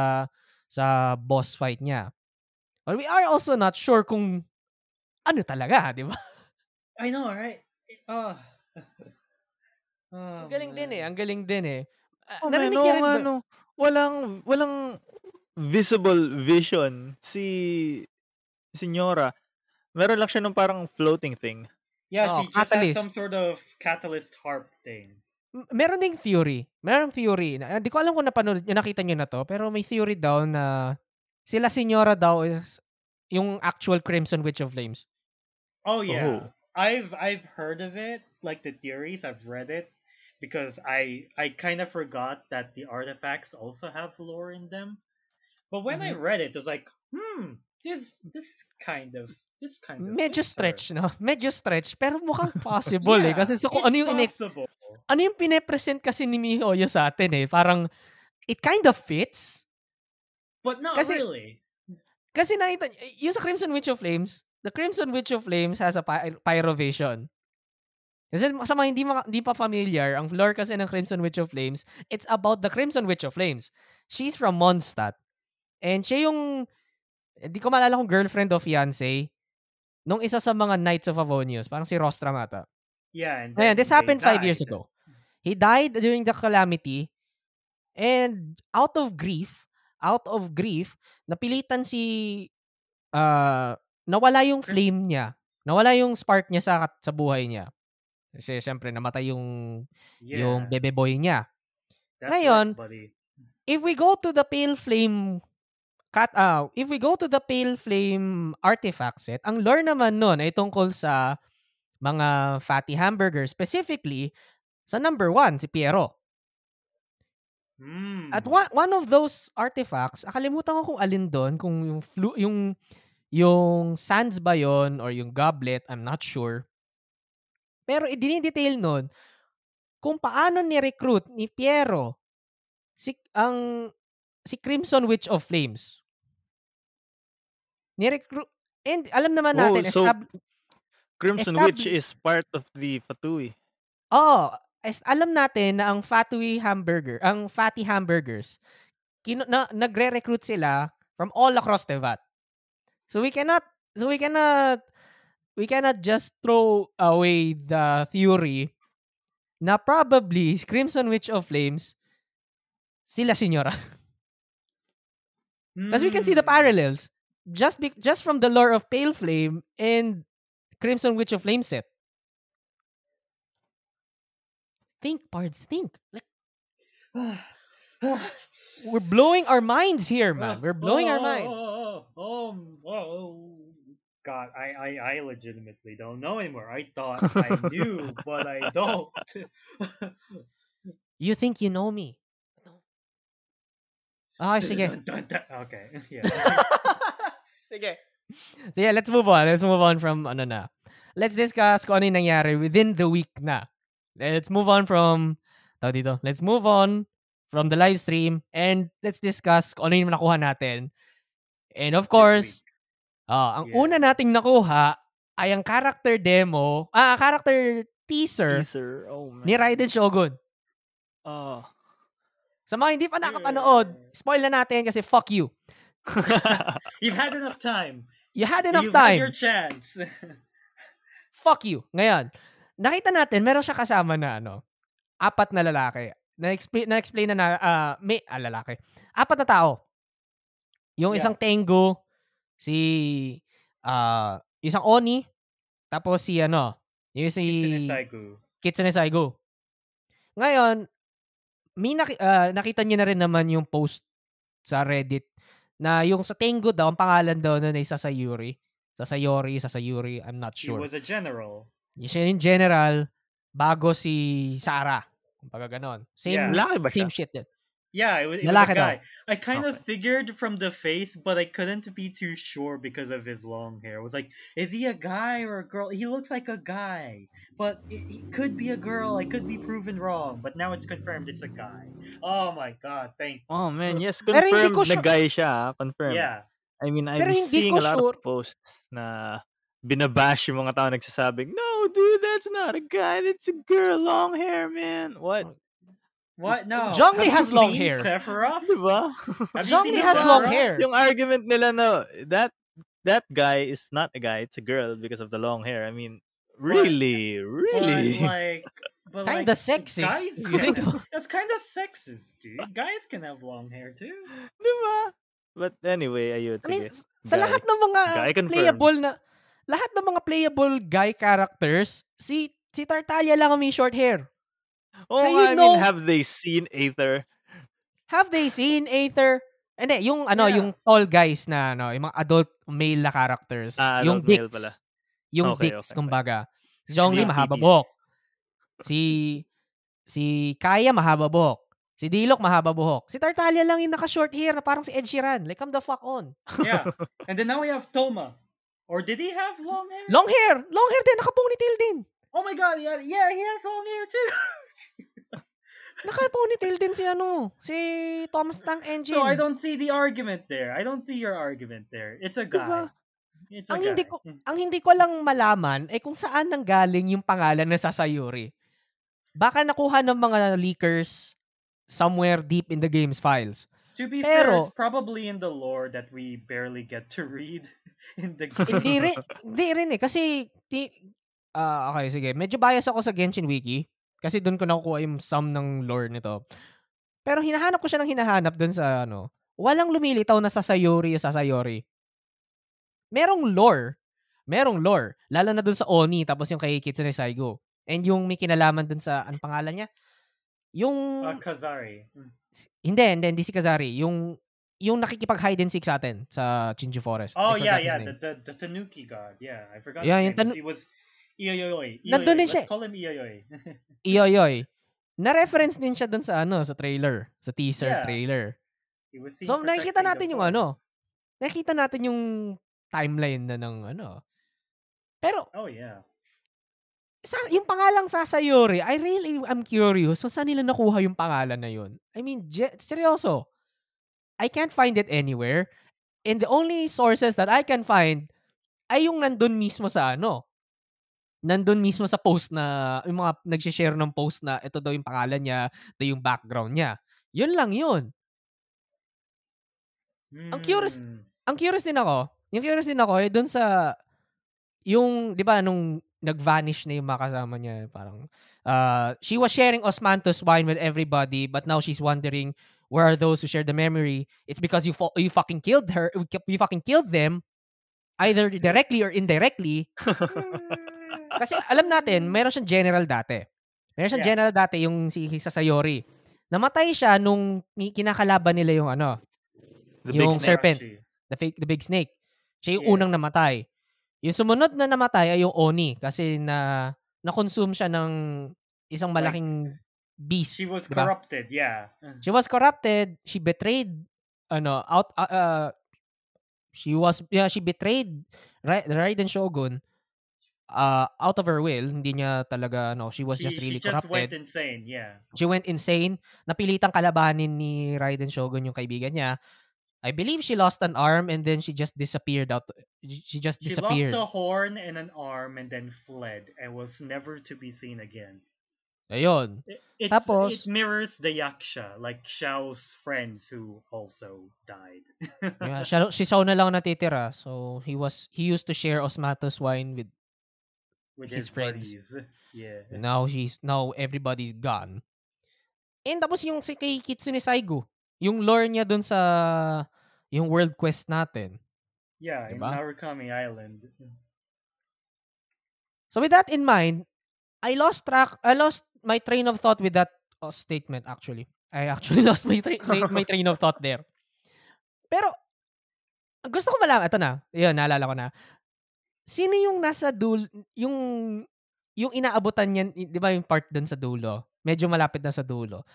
sa boss fight niya. But we are also not sure kung ano talaga, 'di ba? I know, right? Oh. oh Ang galing din eh, man. ang galing din eh. Ah, Oh, man, narinig nga, ba- no. Walang, walang visible vision si Senyora. Meron lang siya nung parang floating thing. Yeah, Oh, she just catalyst. has some sort of catalyst harp thing. Meron ding theory. Meron theory. Na, di ko alam kung napanood, nakita niyo na to, pero may theory daw na sila senyora daw is yung actual Crimson Witch of Flames. Oh yeah. Oh. I've I've heard of it, like the theories, I've read it because I I kind of forgot that the artifacts also have lore in them. But when I read it, it was like, hmm, this this kind of this kind of Medyo her. stretch, no? Medyo stretch. Pero mukhang possible eh. Yeah, Kasi so, kung ano yung, ine- possible. ano yung pine-present kasi ni Mihoyo sa atin eh. Parang, it kind of fits. But not Kasi- really. Kasi nakita, yung sa Crimson Witch of Flames, the Crimson Witch of Flames has a py- pyrovision. Kasi sa mga hindi, maka- hindi pa familiar, ang lore kasi ng Crimson Witch of Flames, it's about the Crimson Witch of Flames. She's from Mondstadt. And siya yung, hindi ko maalala kung girlfriend o fiancé nung isa sa mga Knights of Avonius, parang si Rostram ata. Yeah, and then this happened five years died. ago. He died during the calamity and out of grief, out of grief, napilitan si uh, nawala yung flame niya. Nawala yung spark niya sa sa buhay niya. Kasi syempre namatay yung Yeah, yung bebe boy niya. that's ngayon, buddy. If we go to the pale flame cat uh, if we go to the pale flame artifact set, ang lore naman nun ay tungkol sa mga fatty hamburgers, specifically sa number one, si Piero. Hmm. At one, one of those artifacts, akalimutan ko kung alin doon, kung yung flu, yung yung sands ba yon or yung goblet, I'm not sure. Pero idinidetail nun kung paano ni-recruit ni Piero si ang si Crimson Witch of Flames. Ni-recruit and alam naman Oh, natin so estab- Crimson establi- Witch is part of the Fatui. Oh, es, alam natin na ang Fatui hamburger, ang fatty hamburgers, kino, na, nagre-recruit sila from all across Tevat. So we cannot so we cannot we cannot just throw away the theory na probably Crimson Witch of Flames sila senyora. Because we can see the Hmm. parallels just be, just from the lore of Pale Flame and Crimson Witch of Flame set. Think, pards, think. Like we're blowing our minds here, man. We're blowing our minds. Oh, oh, oh, oh. God, I, I, I legitimately don't know anymore. I thought I knew, but I don't. You think you know me? No. Ah, sige. Dun, dun, dun. Okay, yeah. sige. So yeah, let's move on. Let's move on from ano na. Let's discuss kung ano yung nangyari within the week na. Let's move on from tawag dito. Let's move on from the live stream and let's discuss kung ano yung nakuha natin. And of course, ah, ang Yeah. una nating nakuha ay ang character demo, ah, character teaser Teaser. Oh man. ni Raiden Shogun. Oh. Sa mga hindi pa nakapanood, spoil na natin kasi fuck you. You've had enough time. You had enough You've had time. your chance. fuck you. Ngayon, nakita natin, meron siya kasama na ano, apat na lalaki. Na-explain, na-explain na na, ah, may, ah, lalaki. Apat na tao. Yung Yeah. isang Tengu, si, ah, isang Oni, tapos si ano, yung si Kitsune Saigu. Kitsune Saigo. Ngayon, may naki- ah, nakita niyo na rin naman yung post sa Reddit na yung sa Tengu daw, ang pangalan daw na isa sa Yuri. Sa Sayori, sa Sayuri, I'm not He sure. was a general. Siya yung general bago si Sarah. Kumbaga ganon. Same, Yeah. Lalaki ba siya? same shit din. Yeah, it was, it was a guy. I kind of figured from the face, but I couldn't be too sure because of his long hair. I was like, is he a guy or a girl? He looks like a guy, but it, he could be a girl. I could be proven wrong, but now it's confirmed it's a guy. Oh my god, thank Oh man, yes, Pero hindi confirmed ko na sure- guy siya. ah, Confirmed. Yeah, I mean, I'm seeing a lot sure- of posts na binabash yung mga tao nagsasabing, No, dude, that's not a guy. That's a girl. Long hair, man. What? What? No, Zhongli has long hair. Sephiroth? Diba? Have you Zhongli has long hair. yung argument nila na that that guy is not a guy, it's a girl because of the long hair. I mean, really, really. But like, but Kinda like, sexist. Guys can, that's kind of sexist, dude. Guys can have long hair too. diba? But anyway, ayun, I mean, sige. Sa Guy. lahat ng mga Guy confirmed. playable na lahat ng mga playable guy characters, si si Tartaglia lang ang may short hair. Oh, so I know- mean, have they seen Aether? Have they seen Aether? Hindi, yung ano, Yeah. yung tall guys na ano, yung mga adult male na characters. Ah, yung adult male dicks. pala. Yung Okay, dicks, okay, kumbaga. Si Zhongli, Yung mahaba buhok. Si si Kaya, mahaba buhok. Si Dilok, mahaba buhok. Si Tartaglia lang yung naka-short hair na parang si Ed Sheeran. Like, come the fuck on. Yeah, and then now we have Toma. Or did he have long hair? Long hair! Long hair din, naka-ponytail din. Oh my god, yeah, yeah, he has long hair too. Naka-ponytail din si ano, si Thomas Tank Engine. so I don't see the argument there. I don't see your argument there. It's a guy. Diba? It's a ang guy. hindi ko ang hindi ko lang malaman eh kung saan nanggaling yung pangalan na Sasayuri. Baka nakuha ng mga leakers somewhere deep in the game's files. To be fair, Pero- it's probably in the lore that we barely get to read in the game. hindi rin, hindi rin eh. Kasi, ti, ah, okay, sige. Medyo bias ako sa Genshin Wiki. Kasi doon ko nakukuha yung sum ng lore nito. Pero hinahanap ko siya ng hinahanap doon sa ano. Walang lumilitaw na sa Sayori sa Sayori. Merong lore. Merong lore. Lalo na doon sa Oni tapos yung kay Kitsune Saigo. And yung may kinalaman doon sa, ano pangalan niya? Yung, Uh, Kazari. Mm. hindi, hindi, hindi si Kazari. Yung, yung nakikipag hide and seek sa atin sa Chinju Forest. Oh yeah, yeah, the, the the Tanuki god. Yeah, I forgot. Yeah, his yung Tanu- he was Iyoyoy. Nandun din Iyoyoy. siya. Let's call him Iyoyoy. Iyoyoy. Na-reference din siya dun sa ano, sa trailer, sa teaser Yeah. trailer. So, nakikita natin yung ano. Nakita natin yung timeline na ng ano. Pero Oh yeah. sa, yung pangalang Sasayori, I really am curious kung saan nila nakuha yung pangalan na yun. I mean, je- seryoso. I can't find it anywhere. And the only sources that I can find ay yung nandun mismo sa ano. Nandun mismo sa post na, yung mga nagsishare ng post na ito daw yung pangalan niya, ito yung background niya. Yun lang yun. Ang curious- Hmm. ang curious din ako, yung curious din ako, eh, dun sa, yung, di ba, nung nag-vanish na yung mga kasama niya, parang, uh, she was sharing osmanthus wine with everybody, but now she's wondering, where are those who share the memory? It's because you fo- you fucking killed her, you fucking killed them, either directly or indirectly. Kasi alam natin, meron siyang general dati. Meron siyang Yeah. general dati, yung si Sasayori. Namatay siya nung kinakalaban nila yung ano, The Yung big snake. serpent. The fake the big snake. Siya yung Yeah. unang namatay. Yung sumunod na namatay ay yung Oni kasi na na-consume siya ng isang Like, malaking beast. She was diba? corrupted. Yeah. She was corrupted. She betrayed ano out uh, uh, she was yeah, she betrayed Ra- Raiden Shogun uh, out of her will. Hindi niya talaga no, she was she, just really she just went corrupted. insane. Yeah. She went insane. Napilitang kalabanin ni Raiden Shogun yung kaibigan niya. I believe she lost an arm and then she just disappeared out. She just She disappeared. lost a horn and an arm and then fled and was never to be seen again. Ayun. It, it's, Tapos- it mirrors the Yaksha, like Xiao's friends who also died. Yeah, siya, si Shaw na lang natitira. So, he was, he used to share osmanthus wine with, with his his, friends. buddies. Yeah. now she's, now everybody's gone. And tapos yung si kay Kitsune Saigo, yung lore niya dun sa, yung world quest natin. Yeah, Diba? in Narukami Island. So with that in mind, I lost track, I lost my train of thought with that uh, statement actually. I actually lost my, tra- my, my train of thought there. Pero, gusto ko malaman, ito na, yun, naalala ko na. Sino yung nasa dulo, yung, yung inaabutan niya, y- di ba yung part dun sa dulo? Medyo malapit na sa dulo.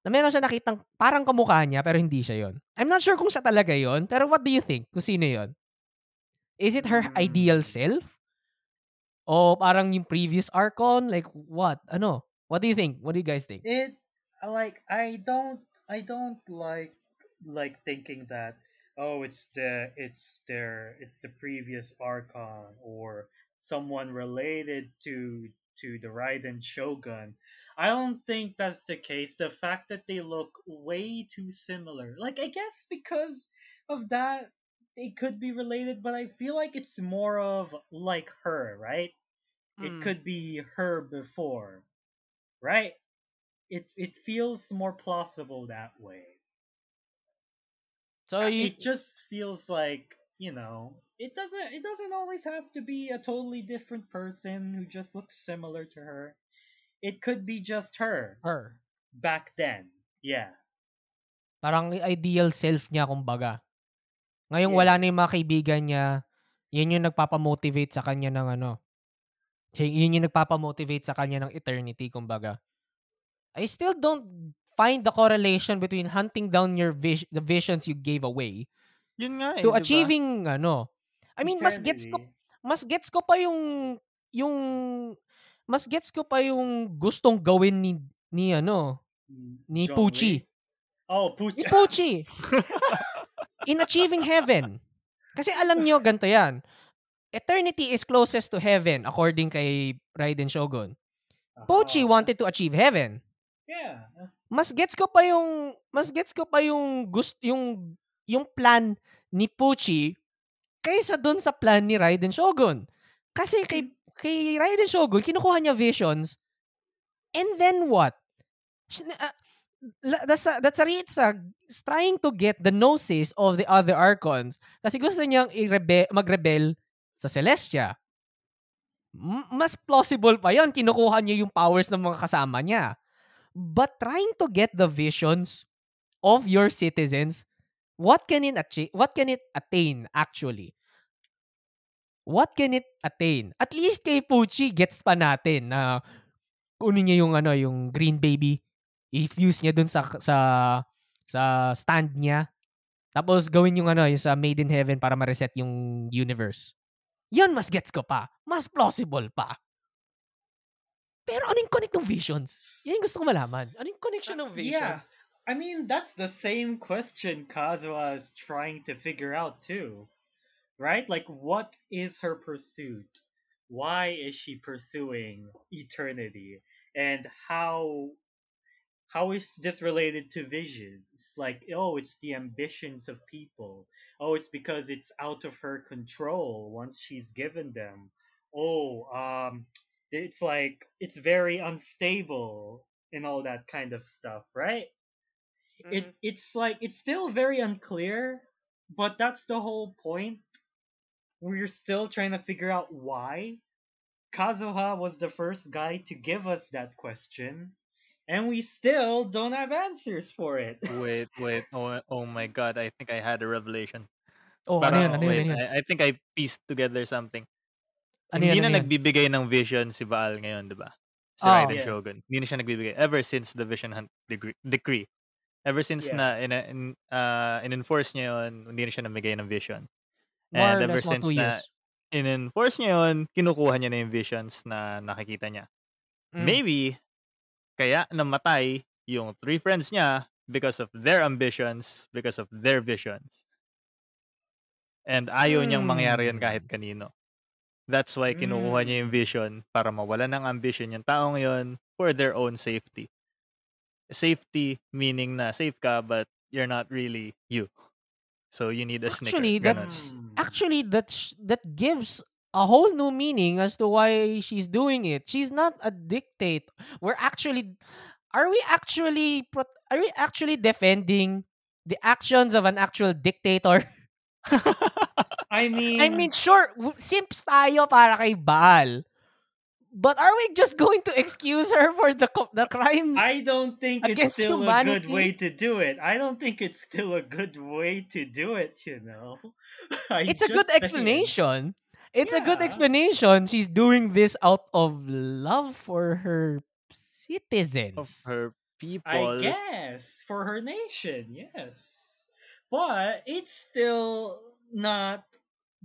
Na meron siya nakitang parang kamukha niya, pero hindi siya yon. I'm not sure kung siya talaga yon, pero what do you think? Kung sino yon? Is it her ideal Hmm. self? O parang yung previous Archon? Like, what? Ano? What do you think? What do you guys think? It like I don't I don't like like thinking that oh it's the it's their it's the previous Archon or someone related to to the Raiden Shogun. I don't think that's the case. The fact that they look way too similar. Like I guess because of that they could be related, but I feel like it's more of like her, right? It Mm. could be her before, right? It it feels more plausible that way. So, you, it just feels like you know it doesn't it doesn't always have to be a totally different person who just looks similar to her. It could be just her her. back then. Yeah. Parang ideal self niya, kumbaga. Ngayong Yeah. wala na yung mga kaibigan niya, yun yung nagpapamotivate sa kanya ng ano. Yun yung nagpapamotivate sa kanya ng eternity, kumbaga. I still don't find the correlation between hunting down your vis- the visions you gave away Yun nga eh, to di ba? achieving ano. I mean, mas gets ko mas gets ko pa yung yung mas gets ko pa yung gustong gawin ni ni ano, ni John Pucci. Lee? Oh, Pucci. Ni Pucci. in achieving heaven. Kasi alam nyo, ganito yan. Eternity is closest to heaven according kay Raiden Shogun. Pucci Uh-huh. wanted to achieve heaven. Yeah. Mas gets ko pa yung mas gets ko pa yung gust yung yung plan ni Pucci kaysa dun sa plan ni Raiden Shogun. Kasi kay kay Raiden Shogun kinukuha niya visions and then what? Uh, that's a, that's a Ritsa trying to get the gnosis of the other archons kasi gusto niyang i-rebe- mag-rebel sa Celestia. M- mas plausible pa yon kinukuha niya yung powers ng mga kasama niya but trying to get the visions of your citizens, what can it achieve? What can it attain actually? What can it attain? At least kay Pucci gets pa natin na kunin niya yung ano, yung green baby, i-fuse niya dun sa sa sa stand niya. Tapos gawin yung ano, yung sa Made in Heaven para ma-reset yung universe. Yan mas gets ko pa. Mas plausible pa. Pero ano yung connect ng visions? Yan yung gusto ko malaman. Ano yung connection ng visions? Yeah. I mean, that's the same question Kazuha is trying to figure out too. Right? Like, what is her pursuit? Why is she pursuing eternity? And how how is this related to visions? Like, oh, it's the ambitions of people. Oh, it's because it's out of her control once she's given them. Oh, um, it's like it's very unstable and all that kind of stuff, right? Mm-hmm. It it's like it's still very unclear, but that's the whole point. We're still trying to figure out why. Kazuha was the first guy to give us that question, and we still don't have answers for it. wait, wait. Oh, oh my god, I think I had a revelation. Oh, Parang, ano yun, ano yun, wait, I, I think I pieced together something. Ano Hindi yan, na ano nagbibigay ng vision si Baal ngayon, di ba? Si Oh. Raiden Yeah. Shogun. Hindi na siya nagbibigay. Ever since the Vision Hunt degree, decree. Ever since Yeah. na in, in, uh, in-enforce niya yun, hindi na siya namigay ng vision. More And ever since na in-enforce niya yun, kinukuha niya na yung visions na nakikita niya. Mm. Maybe, kaya namatay yung three friends niya because of their ambitions, because of their visions. And ayaw niyang mangyari yan kahit Hmm. kanino. That's why kinukuha niya yung vision para mawala ng ambition yung taong yon for their own safety. Safety meaning na safe ka but you're not really you. So you need a Actually, snicker. That's Hmm. actually that's that gives a whole new meaning as to why she's doing it. She's not a dictator. We're actually are we actually are we actually defending the actions of an actual dictator? I mean, I mean, sure, w- simps tayo para kay Baal. But are we just going to excuse her for the co- the crimes? I don't think it's against still a good way to do it. I don't think it's still a good way to do it, you know. I it's a good saying. explanation. It's a good explanation. She's doing this out of love for her citizens, of citizens. her people. I guess for her nation, yes. But it's still not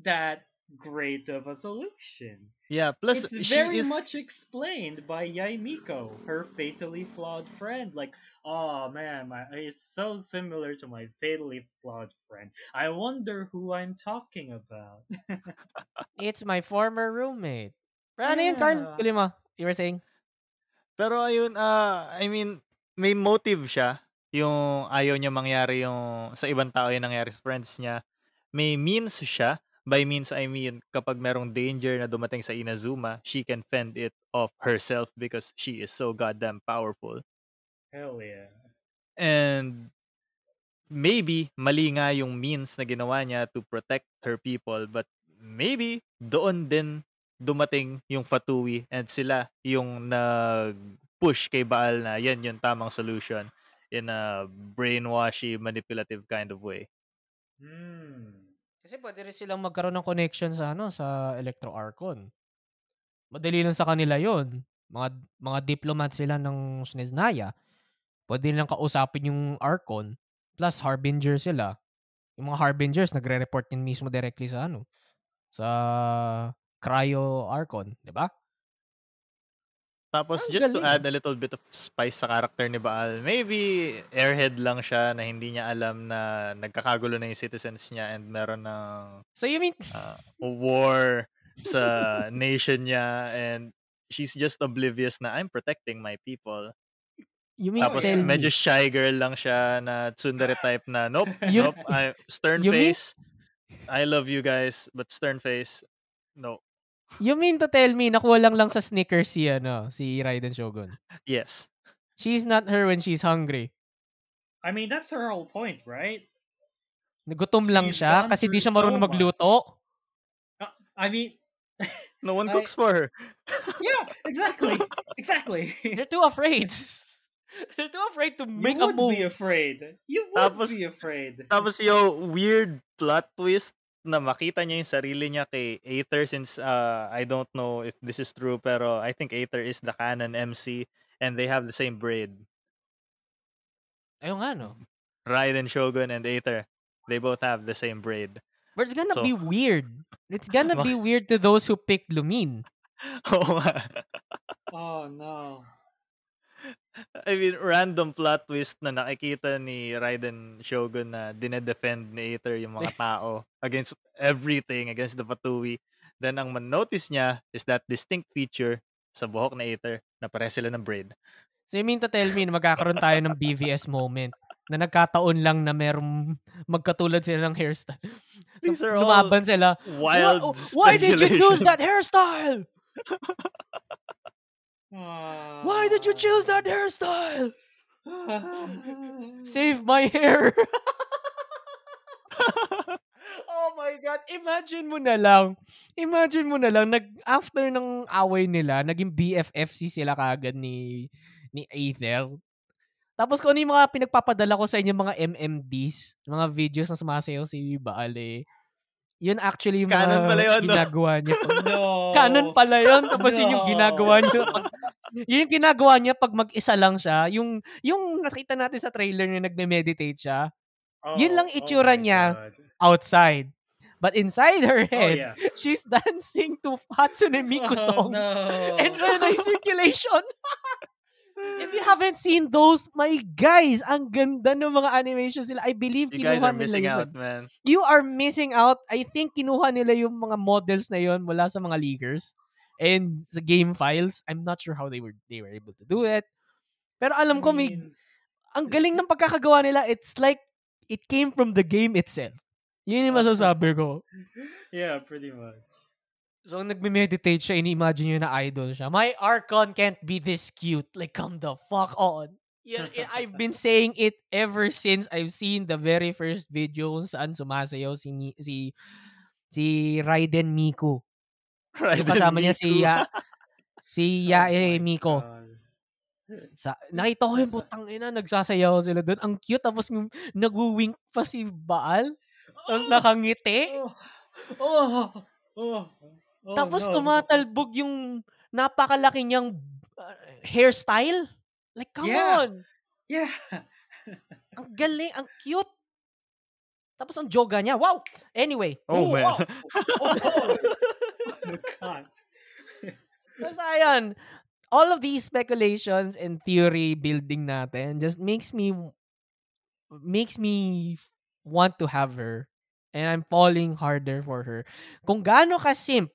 that great of a solution. Yeah, plus it's she very is much explained by Yaimiko, her fatally flawed friend. Like, oh man, my it's so similar to my fatally flawed friend. I wonder who I'm talking about. It's my former roommate. Pero ano yun, Carl? Tuloy mo. You were saying? Pero ayun, ah, I mean, may motive siya. Yung ayaw niya mangyari yung sa ibang tao yung nangyari sa friends niya. May means siya. By means, I mean, kapag merong danger na dumating sa Inazuma, she can fend it off herself because she is so goddamn powerful. Hell yeah. And maybe mali nga yung means na ginawa niya to protect her people but maybe doon din dumating yung Fatui and sila yung nag-push kay Baal na yan yung tamang solution in a brainwashy, manipulative kind of way. Hmm. Kasi pwede rin silang magkaroon ng connection sa ano sa Electro Archon. Madali lang sa kanila 'yon. Mga mga diplomats sila ng Sneznaya. Pwede nilang kausapin yung Archon plus Harbinger sila. Yung mga Harbingers nagre-report din mismo directly sa ano sa Cryo Archon, 'di ba? Tapos Ang just to galing. add a little bit of spice sa character ni Baal, maybe airhead lang siya na hindi niya alam na nagkakagulo na yung citizens niya and meron ng So you mean uh, war sa nation niya and she's just oblivious na I'm protecting my people. You mean Tapos tell medyo me? shy girl lang siya na tsundere type na nope, You- nope, I, stern you mean- face. I love you guys, but stern face, no. You mean to tell me nakuha lang lang sa Snickers si ano, si Raiden Shogun? Yes. She's not her when she's hungry. I mean, that's her whole point, right? Nagutom lang She's siya kasi di siya marunong so magluto. I mean, No one I- cooks for her. yeah, exactly, exactly. They're too afraid. They're too afraid to make you a would move. be afraid. You would Tapos- be afraid. Tapos yung weird plot twist na makita niya yung sarili niya kay Aether since uh, I don't know if this is true pero I think Aether is the canon MC and they have the same braid. Ayun nga, no? Raiden Shogun and Aether, they both have the same braid. But it's gonna So- be weird. It's gonna be weird to those who pick Lumin. Oo nga. Oh no. I mean, random plot twist na nakikita ni Raiden Shogun na dinedefend ni Aether yung mga tao against everything, against the Fatui. Then, ang man-notice niya is that distinct feature sa buhok ni Aether na pare sila ng braid. So you mean to tell me na magkakaroon tayo ng BVS moment na nagkataon lang na merong magkatulad sila ng hairstyle. These So, are all lumaban sila. Wild Why, why did you choose that speculations. Why did you choose that hairstyle? Save my hair. oh my God. Imagine mo na lang. Imagine mo na lang, nag, after ng away nila, naging BFFC sila kagad ni, ni Aether. Tapos kung ano yung mga pinagpapadala ko sa inyo, mga MMDs, mga videos na sumasayaw si Baal eh. Yun actually yung mga Canon pala yun, no? ginagawa niya. no. Canon pala yun. Tapos yun yung No. ginagawa niya. Pag, yun yung ginagawa niya pag mag-isa lang siya. Yung, yung nakita natin sa trailer na nagme-meditate siya Yun lang Oh, itsura my niya. God. outside. But inside her Oh head, yeah. she's dancing to Hatsune Miku Oh, songs no. and Renai circulation. If you haven't seen those, my guys, ang ganda ng mga animations nila. I believe You guys kinuha are nila missing yun out, man. You are missing out. I think kinuha nila yung mga models na yon mula sa mga leakers and sa game files. I'm not sure how they were they were able to do it. Pero alam ko may ang galing ng pagkakagawa nila. It's like it came from the game itself. Yun yung masasabi ko. yeah, pretty much. So, nagme-meditate siya, ini-imagine niya na idol siya. My Archon can't be this cute. Like, come the fuck on. Yeah, I've been saying it ever since I've seen the very first video kung saan sumasayaw si si si Raiden Miku. Yung kasama niya si Ya si Oh Yae my Miko. God. Sa, nakita ko yung putang ina, nagsasayaw sila doon. Ang cute. Tapos nag-wink pa si Baal. Tapos nakangiti. Oh, oh, oh, oh, Tapos no. tumatalbog yung napakalaki niyang uh, hairstyle. Like, come Yeah. on. Yeah. Ang galing, ang cute. Tapos ang joga niya. Wow! Anyway. Oh, man. wow. Oh, oh. God. Basta ayan, all of these speculations and theory building natin just makes me makes me want to have her and I'm falling harder for her. Kung gaano ka simp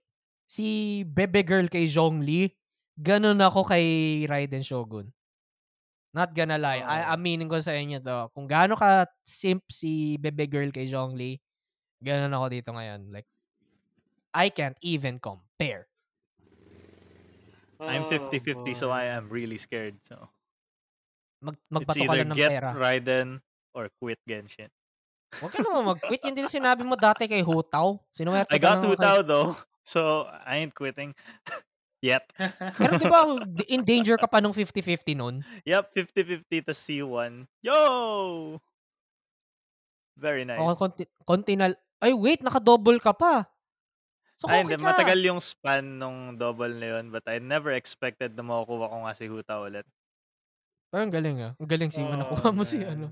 si Bebe Girl kay Zhongli, ganun ako kay Raiden Shogun. Not gonna lie. I, Oh. aminin ko sa inyo to. Kung gaano ka simp si Bebe Girl kay Zhongli, ganun ako dito ngayon. Like, I can't even compare. I'm Oh, 50-50 so boy. I am really scared. So Mag, magbato ka either lang ng get pera. Raiden or quit Genshin. Huwag ka naman mag-quit. Yun din sinabi mo dati kay Hutaw. Sinuwerte I got naman kay- Hutao though, so I ain't quitting yet. Pero di ba, in danger ka pa nung 50-50 nun? Yep, 50-50 to C1. Yo! Very nice. O, konti, konti na, ay wait, naka-double ka pa. So, Ay, okay hindi. ka. Matagal yung span nung double na yun, but I never expected na makukuha ko nga si Huta ulit. Pero ang galing ah. Ang galing si Oh, nakuha mo si ano.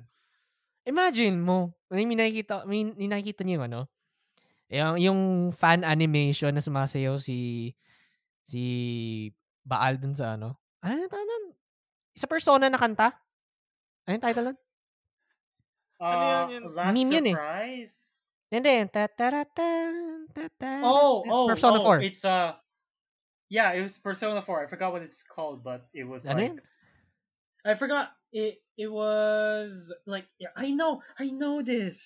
Imagine mo, may nakikita, may, may nakikita niyo yung ano, yung, yung fan animation na sumasayaw si si Baal dun sa ano. Ano yung tawag nun? Sa persona na kanta? Ano yung title nun? Ano yun, Uh, yun? Last Meme yun eh. Surprise? Hindi. tataratan, tata- Oh, oh, Persona oh, 4. It's uh, yeah, it was Persona 4. I forgot what it's called, but it was Ano like yun? I forgot it. It was like yeah, I know, I know this.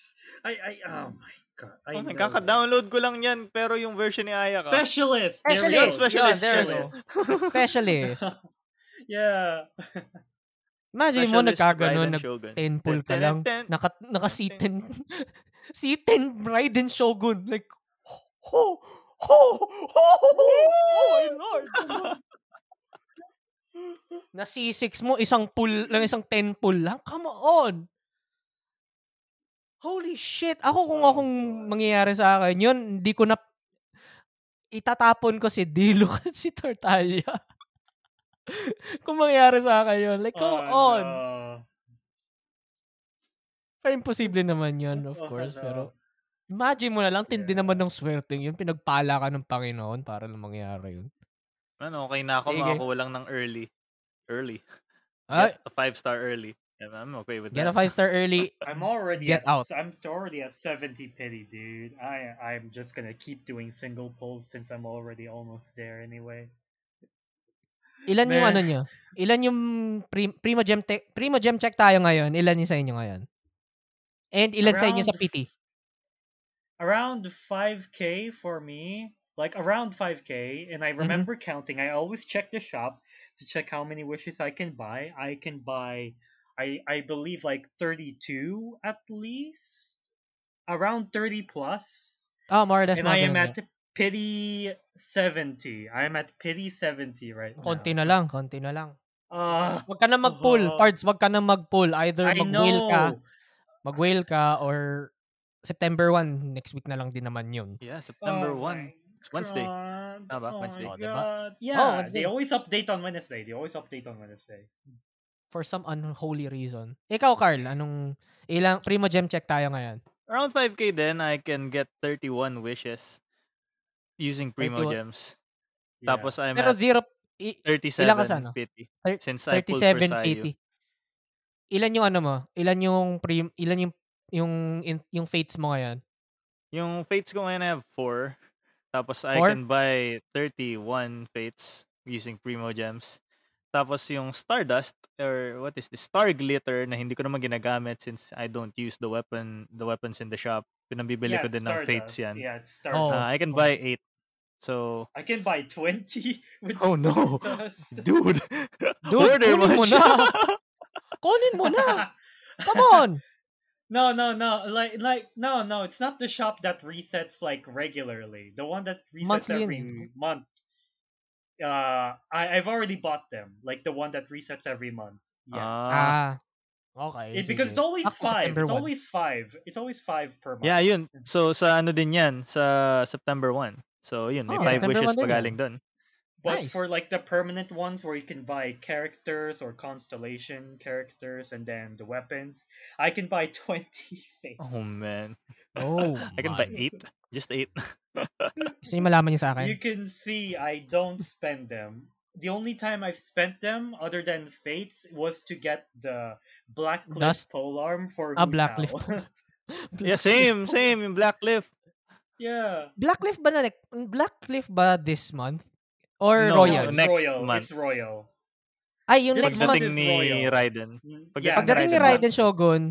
I, I, oh my god, I Oh, know Kaka-download ko lang yan, pero yung version ni Aya ka. Specialist. Specialist. specialist. We specialist. Specialist. yeah. Imagine mo Specialist nagkaganon, Raiden nag Shogun. 10 pull ka lang. Naka, naka C10. C10 Raiden Shogun. Like, ho, ho, ho, oh my lord. Na C6 mo, isang pull lang, isang 10 pull lang. Come on. Holy shit. Ako kung Oh, akong mangyayari sa akin yun, hindi ko na itatapon ko si Dilo at si Tortalia. kung mangyayari sa akin yun. Like, come Oh, on. no. Pero imposible naman yun, of Oh, course. no. Pero imagine mo na lang, tindi Yeah. naman ng swerte yun. Pinagpala ka ng Panginoon para lang mangyari yun. Ano, okay na ako, Sige. makakuha lang ng early. Early. Ay, Get a five-star early. Yeah, I'm okay with get a that. 5 star early. I'm already Get at, out. s- I'm already at 70 pity, dude. I I'm just gonna keep doing single pulls since I'm already almost there anyway. Ilan yung Meh. ano nyo? Ilan yung prim, Primo Gem te- Primo Gem check tayo ngayon? Ilan yung sa inyo ngayon? And ilan sa inyo sa Around- PT? Around 5k for me, like around 5k, and I remember counting. I always check the shop to check how many wishes I can buy. I can buy, I I believe like 32 at least, around 30 plus. Oh, more or less. and I am at pity 70. I am at pity 70 right now. Konti na lang, konti na lang. Ah, Wag ka na mag-pull, Uh, parts. Wag ka na mag-pull. Either I mag-whale ka. Mag-whale ka, or September 1, next week na lang din naman yun. Yeah, September Oh 1. my It's Wednesday. God. Tama, oh Wednesday. Oh, diba? Yeah, Oh, Wednesday. they always update on Wednesday. They always update on Wednesday. For some unholy reason. Ikaw, Carl, anong ilang Primo Gem check tayo ngayon? Around 5k then, I can get 31 wishes using Primo 31. Gems. Yeah. Tapos I'm Pero at zero, i- 37 ilang ka sa ano? pity. Since I pulled for 37, Sayu. 80. Ilan yung ano mo? Ilan yung prim, ilan yung yung in- yung fates mo ngayon? Yung fates ko ngayon I have 4. Tapos I Four? can buy 31 fates using Primo Gems. Tapos yung Stardust or what is this Star Glitter na hindi ko naman ginagamit since I don't use the weapon the weapons in the shop. Pinambibili yeah, ko din ng fates Stardust. yan. Yeah, it's Oh. Stardust. Uh, I can buy 8. So, I can buy 20 with Oh, no. Stardust. dude. Dude, order mo na. Kunin mo na. Come on. no, no, no. Like, like, no, no. It's not the shop that resets like regularly. The one that resets Monthly every eh. month. Uh, I, I've already bought them. Like the one that resets every month. Yeah. Ah. Ah. Okay. It- because it's always to five. September It's 1. always five. It's always five per month. yeah, yun. So, sa ano din yan? Sa September 1. So, yun. May Oh, 5 September wishes 1 din But Nice. for like the permanent ones where you can buy characters or constellation characters and then the weapons, I can buy 20 things. Oh, man. Oh, I can buy 8. Just 8. Gusto niyo malaman niyo sa akin? You can see I don't spend them. The only time I've spent them, other than Fates, was to get the Blackcliff Dust? polearm for Ah, Hu Blackcliff. Yeah, same. Same. Yung Black Cliff. yeah. Blackcliff ba na Blackcliff ba this month? Or No, Royal? it's next Royal. month. It's Royal. Ay, yung This next month month. Pagdating is ni Royal. Raiden. Mm, Pagdating yeah, ni Pagdating ni Raiden Raiden Shogun,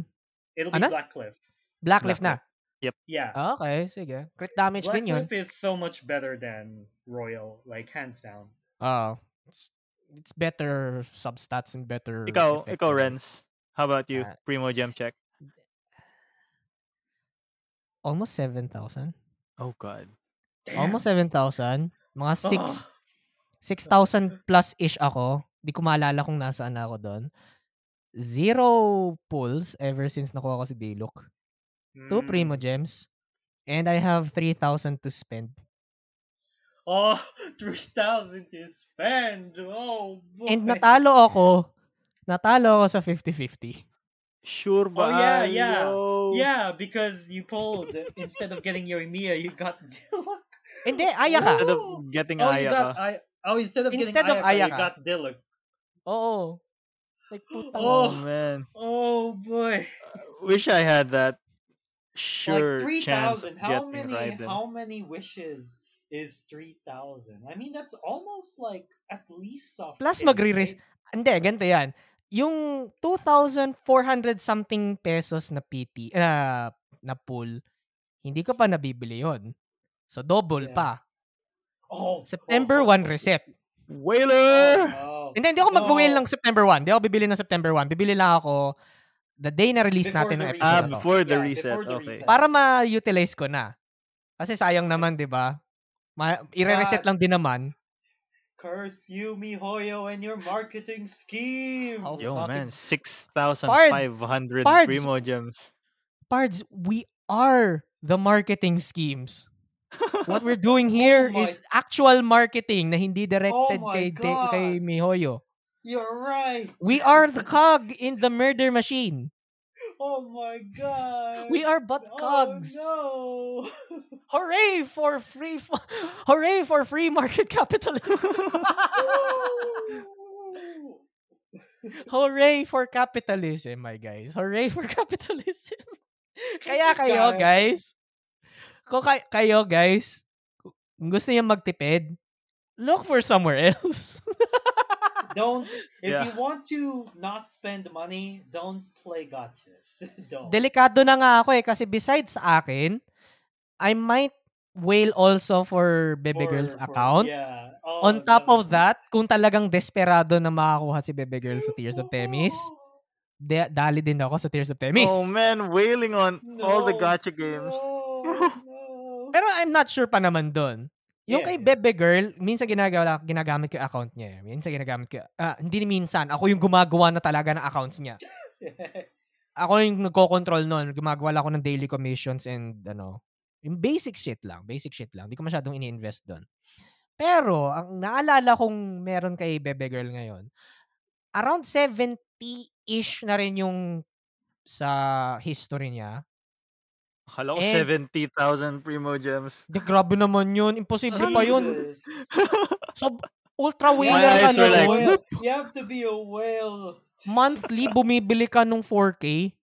It'll Ano? be Blackcliff. Blackcliff na. Yep. Yeah. Ah, Okay, sige. Crit damage din yun. Blackcliff is so much better than Royal, like hands down. Oh. It's, it's better substats and better Ikaw, effect ikaw. Renz. How about you? Ah. Primo Gem check. Almost 7,000. Oh, God. Damn. Almost 7,000. Mga 6 Ah. 6,000 plus-ish ako. Di ko maalala kung nasaan ako doon. Zero pulls ever since nakuha ko si Daylok. Two Mm. Primo Gems. And I have 3,000 to spend. Oh, 3,000 to spend. Oh, boy. And natalo ako. Natalo ako sa 50-50. Sure ba? Oh, yeah, yeah. Yo. Yeah, because you pulled, instead of getting your Mia, you got Dilok. Hindi, aya ka. Instead of getting Oh, Aya ka. got, I, oh, instead of Instead getting of Ayaka, you Ayaka. got Dilok. Oo. Like, putang Oh, Oh. man. Oh, boy. Wish I had that sure like chance 3,000. of How getting many, Raiden. how many wishes is 3,000? I mean, that's almost like at least soft Plus magre-res- right? Hindi, ganito yan. yung 2,400 something pesos na PT, ah, na pool, hindi ko pa nabibili yon. So, double Yeah. pa. Oh, September oh, 1 reset. Whaler! Oh, no. Hindi, hindi ako mag-whale No. ng September 1. Hindi ako bibili ng September 1. Bibili lang ako the day na release Before natin the ng reset. Ah, episode to. before the Yeah, reset. before the okay. reset. Para ma-utilize ko na. Kasi sayang naman, di ba? Ma- i-reset lang din naman. Curse you, Mihoyo, and your marketing scheme. Oh, Yo, fucking- man. 6,500 Pards. Primo Gems. Pards, we are the marketing schemes. What we're doing here Oh my- is actual marketing na hindi oh directed Oh kay, De- kay Mihoyo. You're right. We are the cog in the murder machine. Oh my god. We are but oh, cogs. No. Hooray for free f- Hooray for free market capitalism. Hooray for capitalism, my guys. Hooray for capitalism. Kaya kayo, guys, kung kay- kayo, guys, kung gusto niyo magtipid, look for somewhere else. don't if Yeah. you want to not spend money, don't play gotchas. don't. Delikado na nga ako eh, kasi besides sa akin, I might whale also for Bebe For- Girl's for- account. Yeah. Oh, On top no. of that, kung talagang desperado na makakuha si Bebe Girl sa Tears of Temis, de- dali din ako sa Tears of Temis. Oh, man. Wailing on all the No, gacha games. No, no. Pero I'm not sure pa naman doon. Yung Yeah, kay. Bebe Girl, minsan ginagawa, ginagamit ko yung account niya. eh. Minsan ginagamit ko, ah, hindi minsan, ako yung gumagawa na talaga ng accounts niya. Ako yung nagko-control nun. Gumagawa ako ng daily commissions and ano, yung basic shit lang. Basic shit lang. Hindi ko masyadong ini-invest doon. Pero, ang naalala kong meron kay Bebe Girl ngayon, around 70-ish na rin yung sa history niya. Akala ko And- 70,000 Primo Gems. Di, grabe naman yun. Imposible pa yun. Jesus. So, ultra whaler My ka eyes na were like, whale. You have to be a whale. Monthly, bumibili ka nung 4K.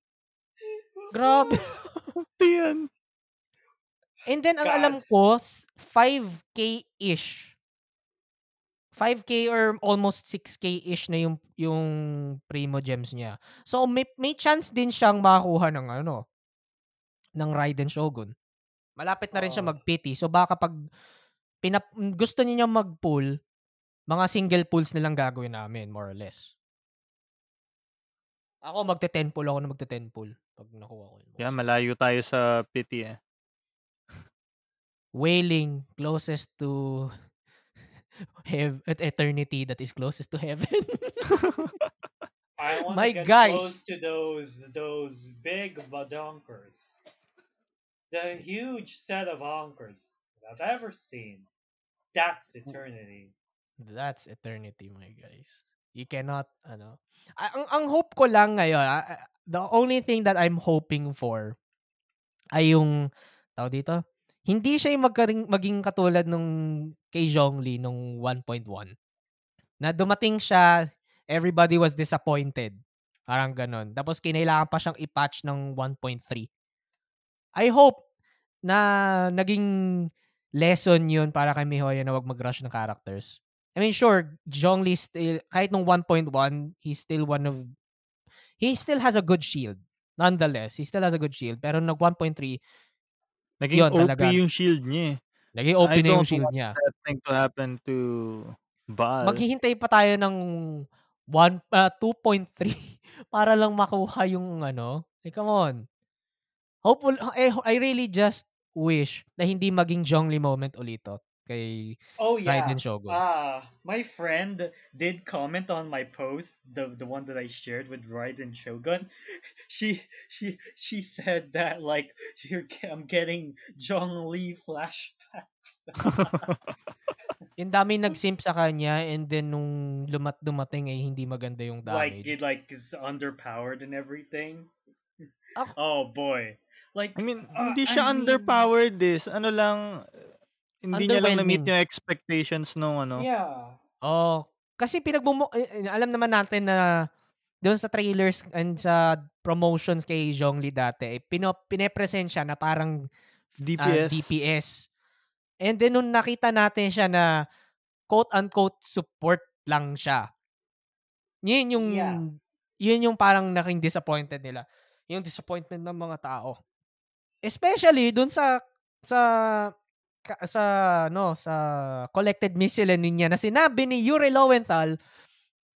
Grabe. Tiyan. And then, ang God. alam ko, s- 5K-ish. 5K or almost 6K-ish na yung, yung Primo Gems niya. So, may, may chance din siyang makakuha ng ano, ng Raiden Shogun. Malapit na rin siya Oo. mag-pity. So, baka pag pinap- gusto niya mag-pull, mga single pulls na lang gagawin namin, more or less. Ako, magte-10 pull ako na magte-10 pull pag nakuha ko. yun. Yeah, malayo tayo sa pity eh. wailing closest to hev- at eternity that is closest to heaven. I want My to get guys. close to those those big badonkers. The huge set of honkers that I've ever seen. That's eternity. That's eternity, my guys. You cannot, ano. Ang, ang hope ko lang ngayon, ah, the only thing that I'm hoping for ay yung, tao dito, hindi siya yung magkaring, maging katulad nung kay Zhongli nung 1.1. Na dumating siya, everybody was disappointed. Parang ganon. Tapos kinailangan pa siyang i-patch ng 1.3. I hope na naging lesson yun para kay Mihoyo na wag mag-rush ng characters. I mean, sure, Zhongli still, kahit nung 1.1, he's still one of, he still has a good shield. Nonetheless, he still has a good shield. Pero nag 1.3, Naging Yun, OP talaga. yung shield niya eh. naging I na yung don't shield niya. That thing to happen to Baal. Maghihintay pa tayo ng 1, ah, 2.3 para lang makuha yung ano. Eh, come on. Hopeful, I, I really just wish na hindi maging Zhongli moment ulito kay Oh yeah. Raiden Shogun. Ah, my friend did comment on my post, the the one that I shared with Raiden Shogun. She she she said that like you're I'm getting Zhong Li flashbacks. Yung dami nag-simp sa kanya and then nung lumat dumating ay hindi maganda yung like damage. it like is underpowered and everything. Ako- Oh boy. Like I mean, Uh, hindi I siya mean- underpowered this. Ano lang, hindi niya lang na-meet yung expectations nung ano. yeah. Oh, kasi pinagmumo eh, eh, alam naman natin na doon sa trailers and sa promotions kay Zhongli dati, eh, pino, pinepresent siya na parang ah, DPS. DPS. And then nung nakita natin siya na quote-unquote support lang siya. Yun yung Yeah. Yun yung parang naging disappointed nila. Yung disappointment ng mga tao. Especially dun sa sa ka- sa no sa collected miscellany niya na sinabi ni Yuri Lowenthal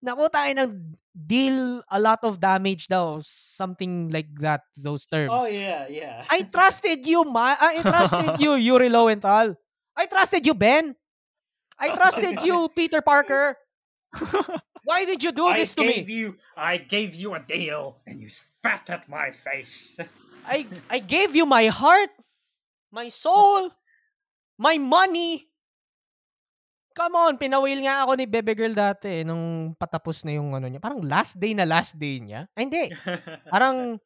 na tayo ng deal a lot of damage daw something like that those terms Oh yeah, yeah. I trusted you ma I trusted you Yuri Lowenthal I trusted you Ben I trusted you Peter Parker why did you do I this to me gave you I gave you a deal and you spat at my face. I I gave you my heart, my soul, my money. Come on, pinawil nga ako ni Bebe Girl dati eh, nung patapos na yung ano niya. Parang last day na last day niya. Ay, hindi. Parang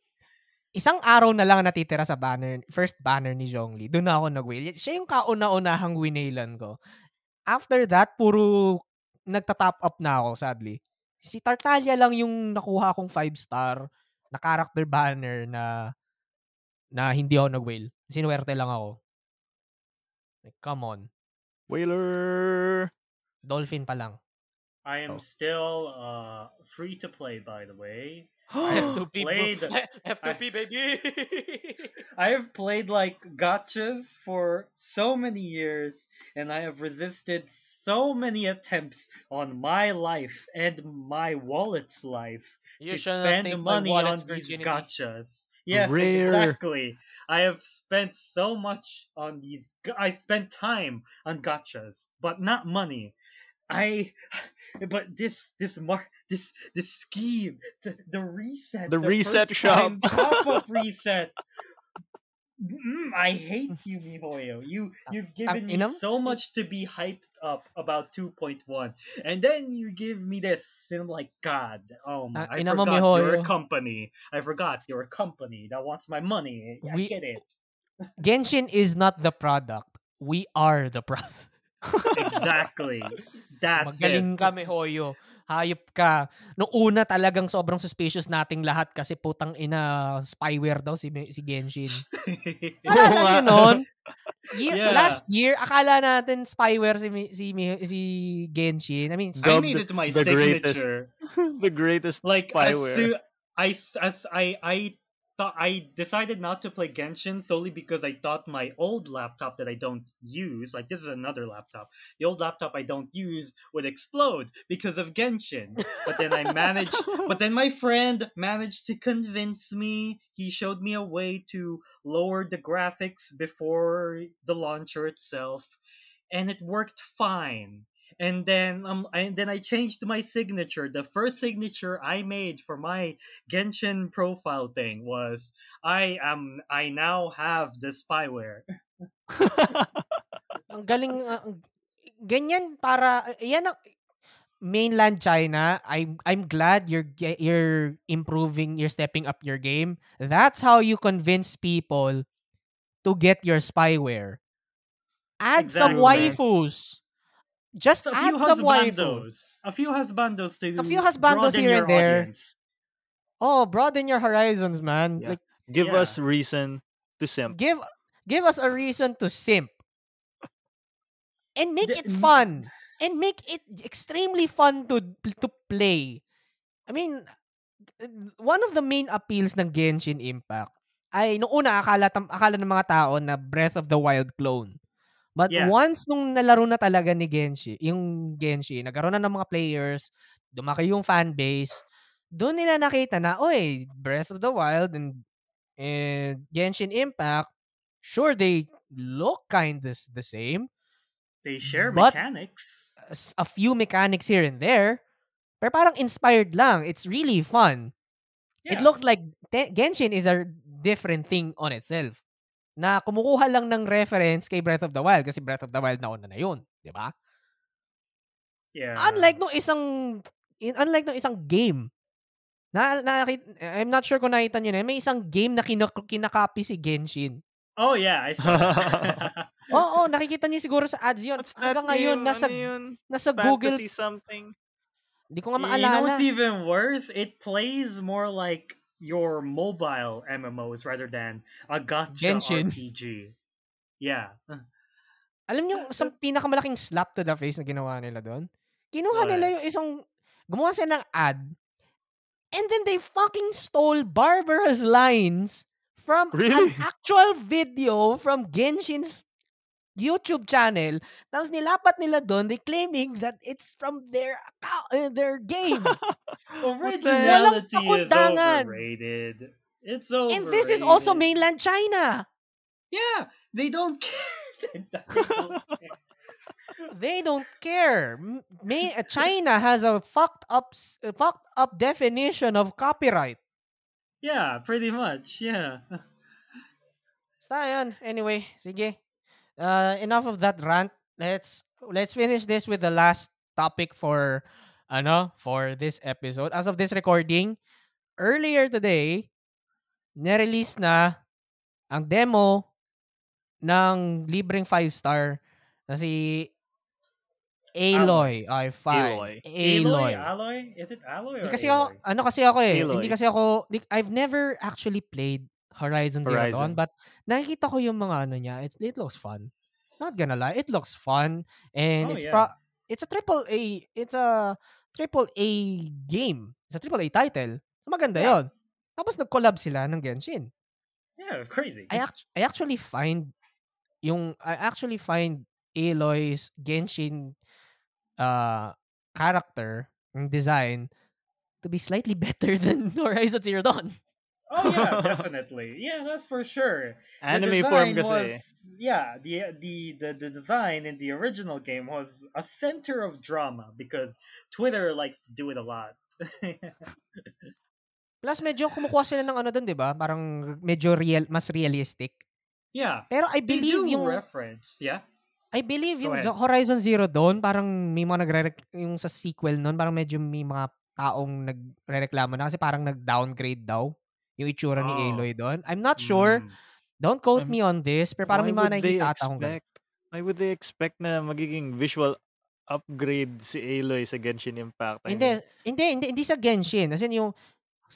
isang araw na lang natitira sa banner, first banner ni Zhongli. Doon na ako nag-whale. Siya yung kauna-unahang winailan ko. After that, puro nagta-top up na ako, sadly. Si Tartaglia lang yung nakuha kong 5 star na character banner na na hindi ako nag-whale. Sinuwerte lang ako. Like, come on. Whaler. Dolphin pa lang. I am Oh. still uh free to play by the way. F2P, Played- bro. F2P, baby! I have played like gotchas for so many years and I have resisted so many attempts on my life and my wallet's life you to spend money on these virginity. gotchas. Yes, Rare. exactly. I have spent so much on these. I spent time on gotchas, but not money. I, but this this mark this this scheme the, the reset The reset shop. top up reset. Mm, I hate you, Mihoyo. You you've given me ina so much to be hyped up about 2.1, and then you give me this, and I'm like, God, oh my! Ang I ina mo, forgot you're a company. I forgot you're a company that wants my money. I We- get it. Genshin is not the product. We are the product. Exactly. That's Magaling it. kami, Hoyo. Hayop ka. Nung una talagang sobrang suspicious nating lahat kasi putang ina spyware daw si, si Genshin. Naalala niyo nun? Year, Yeah. Last year, akala natin spyware si, si, si Genshin. I mean, I Dubbed made it my the greatest signature. the greatest like spyware. as I as I I thought I decided not to play Genshin solely because I thought my old laptop that I don't use, like this is another laptop, the old laptop I don't use would explode because of Genshin. But then I managed. but then my friend managed to convince me. He showed me a way to lower the graphics before the launcher itself, and it worked fine and then um I, and then I changed my signature. The first signature I made for my Genshin profile thing was I am I now have the spyware. ang galing, uh, ganyan para, yan ang, mainland China, I'm I'm glad you're you're improving, you're stepping up your game. That's how you convince people to get your spyware. Add some Exactly. waifus. Just a add few some waifus. husbandos, a few husbandos to A few husbandos broaden here and there. audience. Oh, broaden your horizons, man. Yeah. Like Give Yeah. us reason to simp. give give us a reason to simp. And make The- it fun. And make it extremely fun to to play. I mean, one of the main appeals ng Genshin Impact ay noong una akala tam, akala ng mga tao na Breath of the Wild clone. But Yeah. once nung nalaro na talaga ni Genshin, yung Genshin, nagkaroon na ng mga players, dumaki yung fan base, doon nila nakita na, oy, Breath of the Wild and, and Genshin Impact, sure they look kind of the same, They share But- mechanics. a few mechanics here and there, pero parang inspired lang. It's really fun. It Yeah. looks like Genshin is a different thing on itself. Na kumukuha lang ng reference kay Breath of the Wild kasi Breath of the Wild nauna na yun. Di ba? Yeah. Unlike nung isang in, unlike nung isang game. Na, nakit- I'm not sure kung nakita nyo na. May isang game na kinak- kinakopy si Genshin. Oh yeah, I saw. Oo, nakikita niyo siguro sa ads yun. What's that Hanggang ngayon, game? nasa, ano yun? nasa Google. Fantasy something? Hindi ko nga you know maalala. what's even worse? It plays more like your mobile MMOs rather than a gotcha Genshin. RPG. Yeah. Alam niyo, isang pinakamalaking slap to the face na ginawa nila doon? Kinuha What? nila yung isang, gumawa sila ng ad, And then they fucking stole Barbara's lines from Really? an actual video from Genshin's YouTube channel. Tapos nilapat nila doon, they claiming that it's from their account, uh, their game. Originality is overrated. It's overrated. And this is also mainland China. Yeah, they don't care. They don't care. They don't care. May, China has a fucked up uh, fucked up definition of copyright. yeah, pretty much. Yeah. Basta yun. Anyway, sige. Uh, enough of that rant. Let's let's finish this with the last topic for ano for this episode. As of this recording, earlier today, nirelease na ang demo ng libreng 5 star na si Aloy. Ay, fine. Aloy. Aloy. Alloy? Is it Alloy Di or kasi ako, Aloy? ano kasi ako eh. Aloy. Hindi kasi ako, I've never actually played Horizon Zero Dawn, Horizon. but nakikita ko yung mga ano niya. It, it looks fun. Not gonna lie, it looks fun. And Oh, it's yeah. pro- it's a triple A, it's a triple A game. It's a triple A title. Maganda Yeah. yon. Tapos nag-collab sila ng Genshin. Yeah, crazy. I, act- I actually find yung I actually find Aloy's Genshin uh character and design to be slightly better than Horizon Zero Dawn. Oh yeah, definitely. Yeah, that's for sure. The Anime form design kasi. was yeah, the, the the the design in the original game was a center of drama because Twitter likes to do it a lot. Plus medyo kumukuha sila ng ano doon, 'di ba? Parang medyo real mas realistic. yeah. Pero I They believe do yung reference, yeah. I believe Go yung ahead. Zo- Horizon Zero Dawn parang may mga nagre yung sa sequel noon parang medyo may mga taong nagrereklamo na kasi parang nag-downgrade daw yung itsura ni Oh. Aloy doon. I'm not sure. Mm. Don't quote I'm- me on this, pero parang may mga nakikita ata akong ganun. Why would they expect na magiging visual upgrade si Aloy sa Genshin Impact? I Hindi, mean, hindi, hindi, hindi sa Genshin. As in yung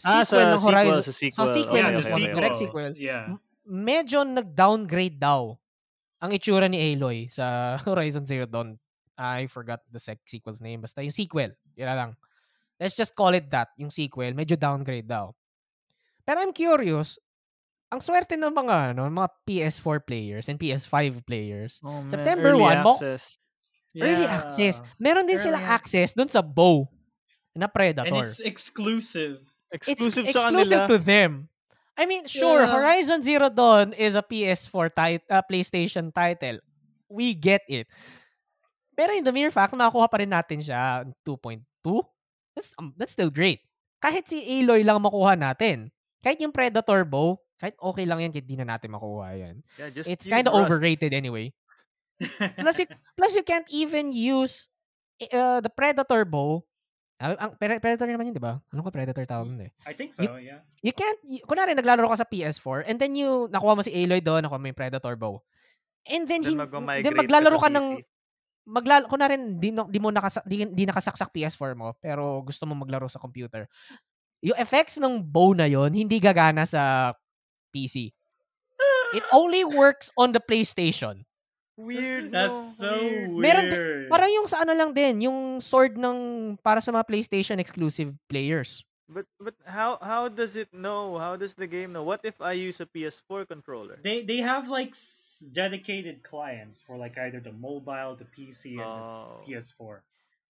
ah, sequel sa ng Horizon. sequel, sa sequel. Sa sequel, yeah, okay, okay, direct sequel. sequel. Yeah. Medyo nag-downgrade daw ang itsura ni Aloy sa Horizon Zero Dawn. I forgot the sec sequel's name. Basta yung sequel. Yun lang. Let's just call it that. Yung sequel. Medyo downgrade daw. Pero I'm curious, ang swerte ng mga, ano, mga PS4 players and PS5 players, Oh, man, September early 1 mo- access. early Yeah. access. Meron din Early sila access dun sa bow na Predator. And it's exclusive. it's Exclusive, sa exclusive kanila. to them. I mean, sure, Yeah. Horizon Zero Dawn is a PS4 tit- uh, PlayStation title. We get it. Pero in the mere fact, makuha pa rin natin siya 2.2. That's um, that's still great. Kahit si Aloy lang makuha natin. Kahit yung Predator bow, kahit okay lang yan, kahit di na natin makuha yan. Yeah, just It's kind of overrated anyway. Plus you, plus you can't even use uh, the Predator bow. Ah, ang Pre- Predator naman yun, di ba? Ano ko Predator tawag nun eh? I think so, yeah. you can't, y- kunwari naglalaro ka sa PS4 and then you, nakuha mo si Aloy doon, nakuha mo yung Predator bow. And then, Then mag-migrate then ka maglalaro ka ng, maglalo, kunwari di, di mo nakasa, di, di nakasaksak PS4 mo, pero gusto mo maglaro sa computer. Yung effects ng bow na yon hindi gagana sa PC. It only works on the PlayStation. Weird, That's no? so Weird. weird. Meron Parang yung sa ano lang din, yung sword ng para sa mga PlayStation exclusive players. But but how how does it know? How does the game know? What if I use a PS4 controller? They they have like s- dedicated clients for like either the mobile, the PC, and Oh. the PS4.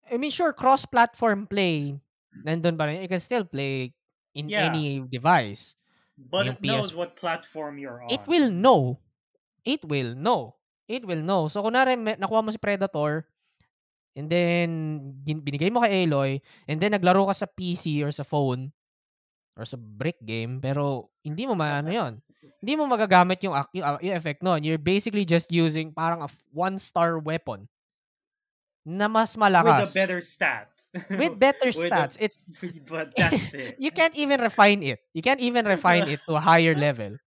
I mean, sure, cross-platform play, nandun pa rin. You can still play in Yeah. any device. But Yung it knows PS what platform you're on. It will know. It will know. It will know. So, kunwari, nakuha mo si Predator, and then, binigay mo kay Aloy, and then, naglaro ka sa PC or sa phone, or sa brick game, pero, hindi mo maano yon Hindi mo magagamit yung, yung, uh, yung effect nun. You're basically just using parang a one-star weapon na mas malakas. with a better stat. With better With a- stats. It's but that's it. you can't even refine it. You can't even refine it to a higher level.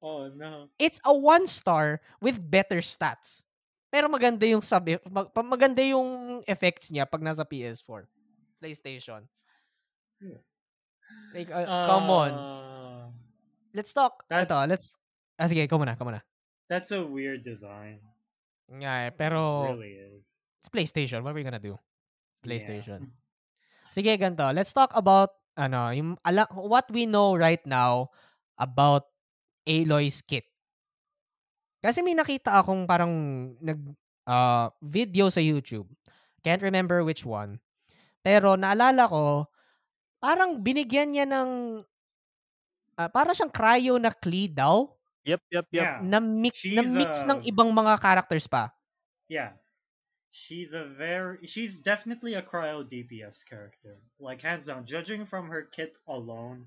Oh no. It's a one star with better stats. Pero maganda yung sub mag- maganda yung effects niya pag nasa PS4, PlayStation. Like uh, come on. Uh, Let's talk. that- Ito, let's Ah, sige, ikaw muna, ikaw muna. That's a weird design. Nga, eh, It pero really is. it's PlayStation. What are we gonna do? Yeah. PlayStation. Sige, ganito. Let's talk about ano, yung ala, what we know right now about Aloy's kit. Kasi may nakita akong parang nag uh, video sa YouTube. Can't remember which one. Pero naalala ko, parang binigyan niya ng uh, para siyang cryo na Klee daw. Yep, yep, yep. Yeah. Na mix, na mix ng uh, ibang mga characters pa. Yeah. She's a very she's definitely a cryo DPS character. Like hands down, judging from her kit alone,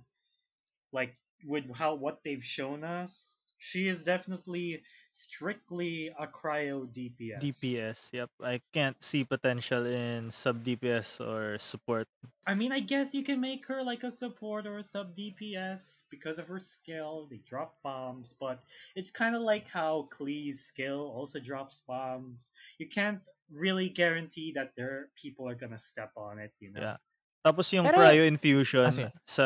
like with how what they've shown us, she is definitely strictly a cryo DPS. DPS, yep. I can't see potential in sub DPS or support. I mean, I guess you can make her like a support or a sub DPS because of her skill. They drop bombs, but it's kind of like how Klee's skill also drops bombs. You can't really guarantee that there people are gonna step on it. You know. Yeah. Tapos yung Pero- cryo infusion Ah, sige. sa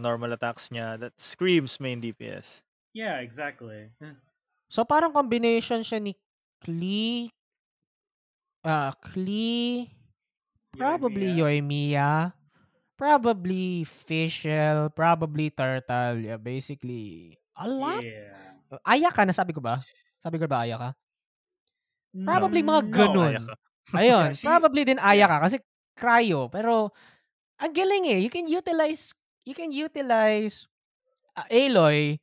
normal attacks niya, that screams main DPS. Yeah, exactly. So parang combination siya ni Klee, uh, Klee, probably Yoimiya, probably Fischl, probably Turtle. Yeah, basically, a lot. Yeah. Ayaka na sabi ko ba? Sabi ko ba Ayaka? Probably No, mga no. ganun. Ayaka. Ayun, Yeah, she- probably din Ayaka kasi cryo. Pero, ang galing eh. You can utilize, you can utilize uh, Aloy.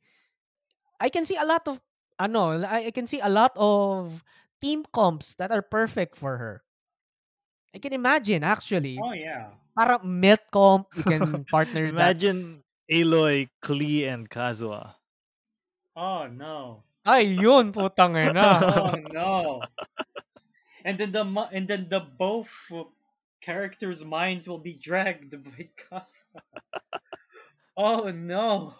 I can see a lot of, ano, I, I can see a lot of team comps that are perfect for her. I can imagine, actually. Oh yeah. Para melt comp, you can partner that. Imagine Aloy, Klee, and Kazuha. Oh no. Ay, yun, putang ina. oh no. And then the and then the both characters' minds will be dragged by Kasa. oh no.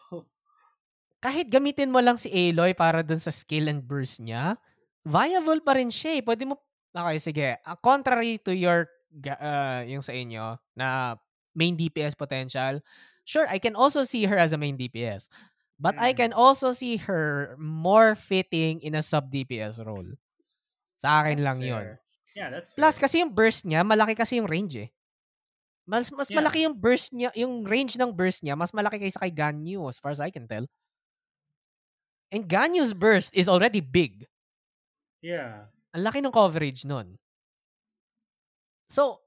Kahit gamitin mo lang si Aloy para dun sa skill and burst niya, viable pa rin siya eh. Pwede mo, okay, sige. Uh, contrary to your, uh, yung sa inyo, na main DPS potential, sure, I can also see her as a main DPS. But I Mm. can also see her more fitting in a sub DPS role. Sa akin That's lang yun. fair. Yeah, that's Plus, kasi yung burst niya, malaki kasi yung range eh. Mas, mas Yeah. malaki yung burst niya, yung range ng burst niya, mas malaki kaysa kay Ganyu, as far as I can tell. And Ganyu's burst is already big. Yeah. Ang laki ng coverage nun. So,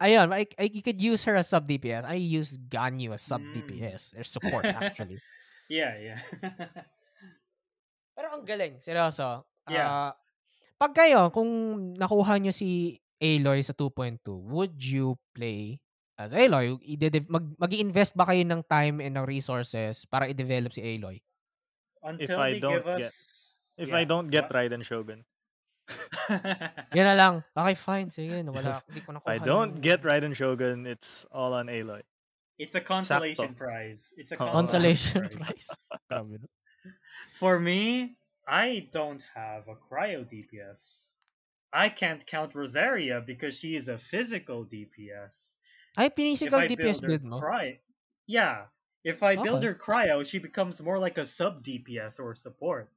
ayun, I, I, you could use her as sub DPS. I use Ganyu as sub Mm. DPS. Or support, actually. Yeah, yeah. Pero ang galing, seryoso. Yeah. Ah, pag kayo, kung nakuha nyo si Aloy sa 2.2, would you play as Aloy? Mag, mag-invest ba kayo ng time and ng resources para i-develop si Aloy? Until I they don't give get- us If yeah, I don't get what? Raiden Shogun. Yan na lang. Okay, fine. Sige, nawala. Hindi ko If nakuha. I don't yung- get Raiden Shogun, it's all on Aloy. It's a consolation prize. It's a Oh. Consolation prize. prize. For me, I don't have a cryo DPS. I can't count Rosaria because she is a physical DPS. Ay, If physical I DPS build her build mo? cry, yeah. If I build Okay. her cryo, she becomes more like a sub DPS or support.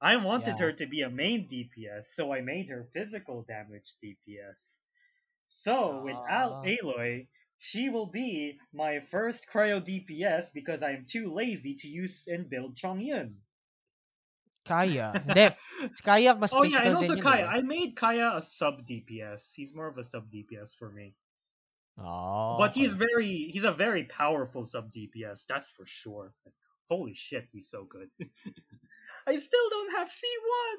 I wanted Yeah. her to be a main DPS, so I made her physical damage DPS. So with Al- Ah. Aloy, she will be my first cryo DPS because I'm too lazy to use and build Chongyun. Kaya. Si Kaya mas Oh yeah, and also yun, Kaya. diba? I made Kaya a sub DPS. He's more of a sub DPS for me. Oh, But he's very he's a very powerful sub DPS, that's for sure. Like, holy shit, he's so good. I still don't have C1.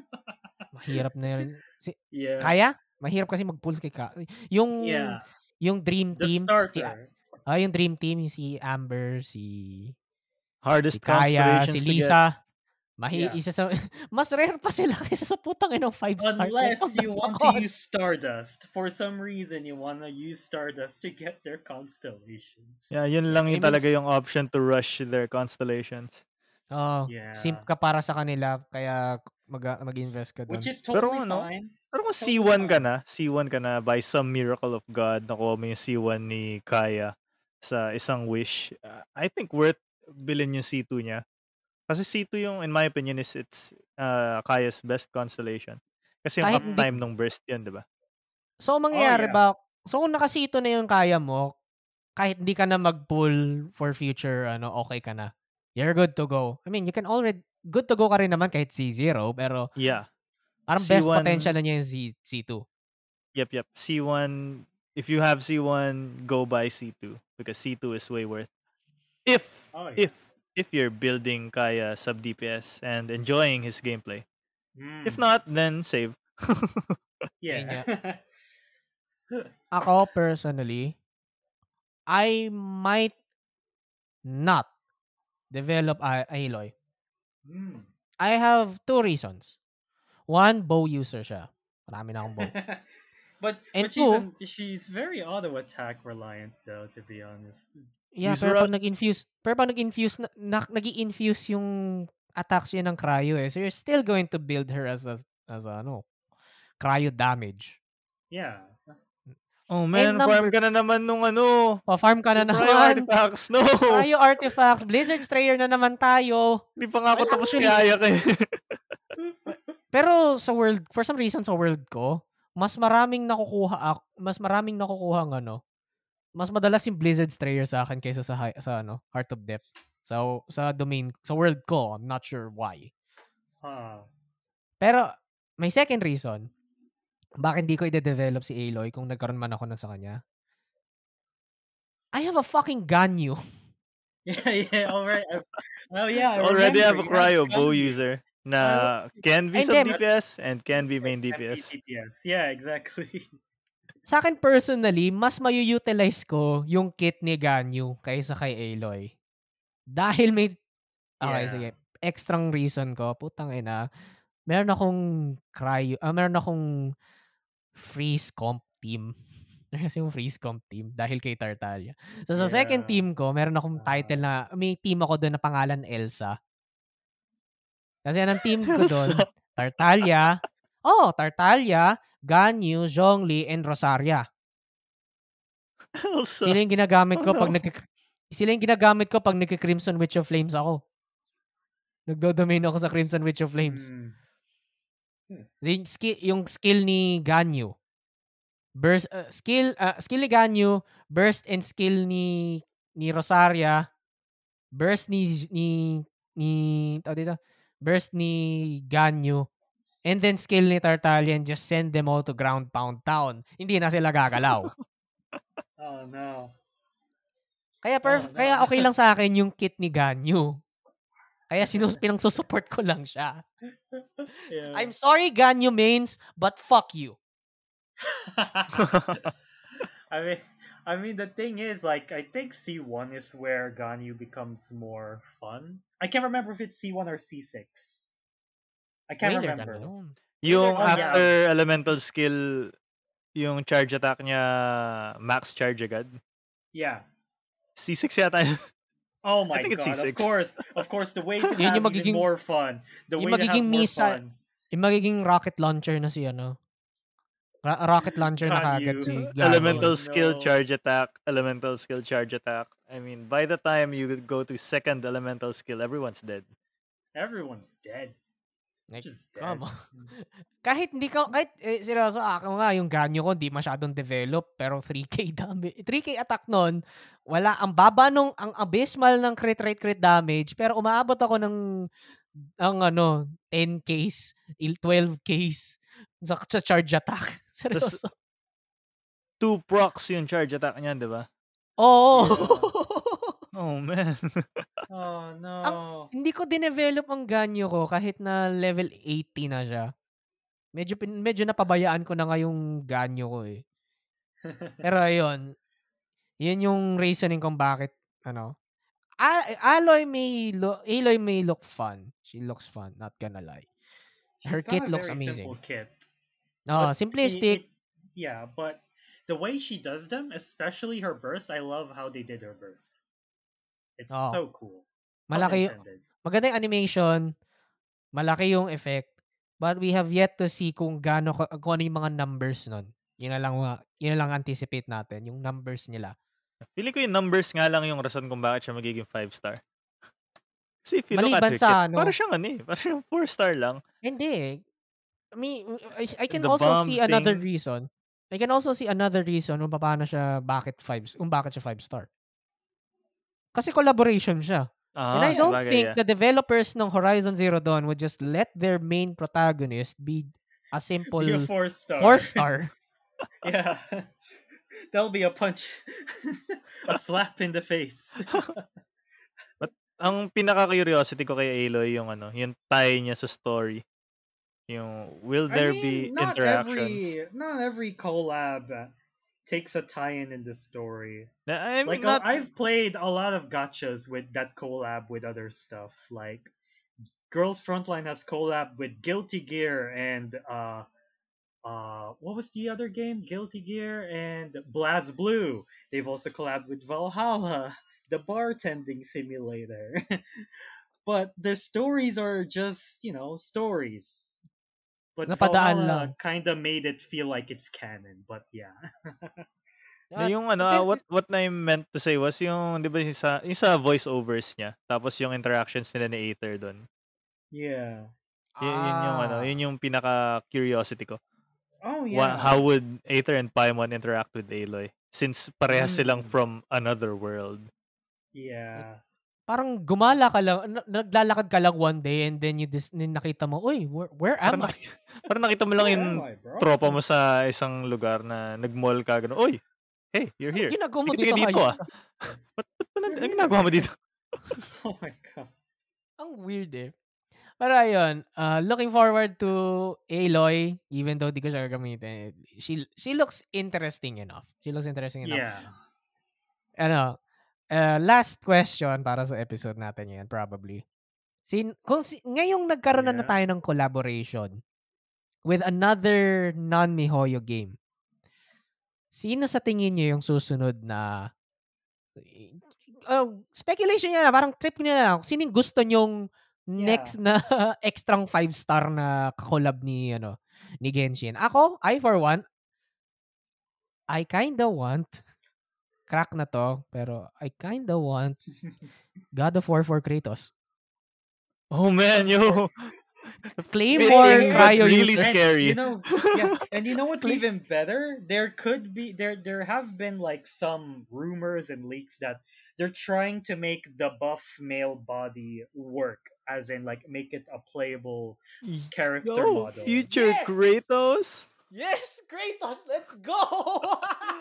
Mahirap na yun. Si, yeah. Kaya? Mahirap kasi mag-pull kay Kaya. Yung, Yeah. yung Dream The Team. Si, starter. ah, yung Dream Team, yung si Amber, si, si Hardest Kaya, constellations si to get. Lisa. Mahi, Yeah. isa sa, mas rare pa sila kaysa sa putang inong 5 stars. Unless you want to use Stardust. For some reason you wanna use Stardust to get their constellations. Yeah, yun lang yung I mean, talaga yung option to rush their constellations. Oh, Yeah. simp ka para sa kanila, kaya mag, mag-invest ka doon. Which is Pero totally ano, fine. Pero kung Totally C1 ka na, C1 ka na, by some miracle of God, nakuha mo yung C1 ni Kaya sa isang wish, uh, I think worth bilhin yung C2 niya. Kasi C2 yung, in my opinion, is it's uh, Kaya's best constellation. Kasi yung Kahit uptime ng burst yun, di ba? So, ang mangyayari yeah. ba, so kung nakasito na yung kaya mo, kahit hindi ka na mag-pull for future, ano, okay ka na. You're good to go. I mean, you can already, good to go ka rin naman kahit C0, pero Yeah. parang best C1 potential na niya yung C, C2. Yep, yep. C1, if you have C1, go buy C2 because C2 is way worth. If Oh, yeah. if if you're building Kaya sub DPS and enjoying his gameplay. If Mm, not, then save. yeah. Ako, personally, I might not develop a Aloy. Mm. I have two reasons. One, bow user siya. Marami na akong bow. but And but she's two- an- she's very auto attack reliant though, to be honest. Yeah, User pero pag nag-infuse, pero pag nag-infuse, na, na, nag-infuse yung attacks niya ng cryo eh. So you're still going to build her as a, as a, ano, cryo damage. Yeah. Oh man, number- farm ka na naman nung ano. Pa-farm ka na naman. Cryo artifacts. No! Cryo artifacts. Blizzard Strayer na naman tayo. Hindi pa nga ako Well, tapos actually, kaya eh. Pero sa world, for some reason sa world ko, mas maraming nakukuha ak- mas maraming nakukuha ng ano. Mas madalas yung Blizzard Strayer sa akin kaysa sa hi- sa ano, Heart of Depth. So sa domain, sa world ko, I'm not sure why. Huh. Pero may second reason bakit hindi ko i-develop si Aloy kung nagkaroon man ako na sa kanya. I have a fucking Ganyu. Yeah, yeah, alright. Oh yeah, I Already have a cryo bow user na can be hindi, DPS and can be main DPS. DPS. Yeah, exactly. Sa akin personally, mas mayu-utilize ko yung kit ni Ganyu kaysa kay Aloy. Dahil may Okay, Yeah. sige. Extrang reason ko, putang ina. Meron akong cryo, ah, meron akong freeze comp team. Meron kasi yung freeze comp team dahil kay Tartaglia. So sa second Yeah. team ko, meron akong Ah. title na, may team ako doon na pangalan Elsa. Kasi ang team ko doon. Tartaglia. Oh, Tartaglia, Ganyu, Zhongli, and Rosaria. Also, Sila yung ginagamit ko pag Ano? nag Sila yung ginagamit ko pag nagki-Crimson Witch of Flames ako. Nagdo-domain ako sa Crimson Witch of Flames. Mm. Yung skill, yung skill ni Ganyu. Burst uh, skill uh, skill ni Ganyu, burst and skill ni ni Rosaria, burst ni ni ni tawag dito, burst ni Ganyu, and then skill ni Tartalian just send them all to ground pound town. Hindi na sila gagalaw. Oh no. Kaya perf- Oh, no. kaya okay lang sa akin yung kit ni Ganyu. Kaya sinus pinangsusupport ko lang siya. Yeah. I'm sorry Ganyu mains, but fuck you. I mean, I mean, the thing is, like, I think C one is where Ganyu becomes more fun. I can't remember if it's C one or C six. I can't Whaler ka remember. na nun. yung Oh, yeah. after elemental skill, yung charge attack niya, max charge agad. Yeah. C6 yata yun. Oh my think it's god! C6. Of course, of course, the way to Yun have yung even magiging- more fun, the way to have magiging more missile- fun. Yung magiging rocket launcher na si ano. Ra- rocket launcher na Ganyu. kagad si Ganyu. elemental no. skill charge attack, elemental skill charge attack. I mean, by the time you go to second elemental skill, everyone's dead. Everyone's dead. Like, come on. kahit hindi ka, kahit, eh, seryoso, ako nga, yung ganyo ko, di masyadong develop, pero 3K damage, 3K attack nun, wala, ang baba nung, ang abysmal ng crit rate crit damage, pero umaabot ako ng, ang ano, 10 case, 12 case, sa, sa charge attack. Seryoso. Two procs yung charge attack niyan, di ba? Oo. Oh man. Oh no. hindi ko dinevelop ang ganyo ko kahit na level 80 na siya. Medyo, medyo napabayaan ko na nga yung ganyo ko eh. Pero ayun, yun yung reasoning kung bakit, ano, A- Aloy may look, Aloy may look fun. She looks fun, not gonna lie. She's her got kit looks amazing. Simple kit. No, But simplistic. it- it- yeah, but the way she does them, especially her burst, I love how they did her burst. It's Oh. so cool. Malaki, intended. maganda yung animation, malaki yung effect, but we have yet to see kung gaano, kung ano yung mga numbers nun. Yun na lang, yun na lang anticipate natin, yung numbers nila. Feeling ko yung numbers nga lang yung rason kung bakit siya magiging 5 star. Kasi if you look Maliban at sa kit, ano- para siyang ano eh, para siyang 4 star lang. Hindi. I mean, I, I can The also bomb see another thing. reason. I can also see another reason kung paano siya, bakit five, kung bakit siya five star. Kasi collaboration siya. And Ah, I don't sabagay, think yeah. the developers ng Horizon Zero Dawn would just let their main protagonist be a simple Be a four star. four star. yeah. That'll be a punch. a slap in the face. Ang pinaka-curiosity ko kay Aloy yung ano, yung tie niya sa story. Yung, will there I mean, be not interactions? Every, not every collab takes a tie-in in the story. I mean, like uh, not, I've played a lot of gotchas with that collab with other stuff. Like Girls Frontline has collab with Guilty Gear and uh uh what was the other game? Guilty Gear and Blaz Blue. They've also collabed with Valhalla, the bartending simulator. but the stories are just, you know, stories. But Napadaan Valhalla lang. kind of made it feel like it's canon, but yeah. Na At- yung ano, ah, what what I meant to say was yung, di ba, yung sa, yung sa voiceovers niya, tapos yung interactions nila ni Aether doon. yeah. Yun, yun yung ano, Ah. yun yung pinaka-curiosity ko. Oh yeah. Wha- how would Aether and Paimon interact with Aloy? Since parehas silang Mm. from another world. Yeah. Parang gumala ka lang, na- naglalakad ka lang one day and then you dis- nakita mo, uy, where, where am Parang, I? parang nakita mo lang yung tropa mo sa isang lugar na nag-mall ka, gano'n, Uy, hey, you're here. Ginagawa mo Dito dito, ah. ka." Ba't, ba't, ba't, ginagawa mo dito? Oh my god. Ang weird eh. Pero ayun, uh, looking forward to Aloy, even though di ko siya gagamitin. She, she looks interesting enough. She looks interesting enough. Yeah. Ano, uh, last question para sa episode natin yan, probably. Sin, kung si, ngayong nagkaroon na, na Yeah. tayo ng collaboration with another non-MiHoYo game, sino sa tingin niyo yung susunod na uh, speculation niya na, parang trip niya na lang. Sino yung gusto nyong next na extrang five star na kakolab ni ano ni Genshin. Ako, I for one, I kinda want crack na to, pero I kinda want God of War for Kratos. Oh man, yo. Claymore Fitting, Cryo really user. scary. You know, yeah, and you know what's even better? There could be there there have been like some rumors and leaks that they're trying to make the buff male body work, as in like make it a playable character Yo, model. future Yes! Kratos. Yes, Kratos, let's go!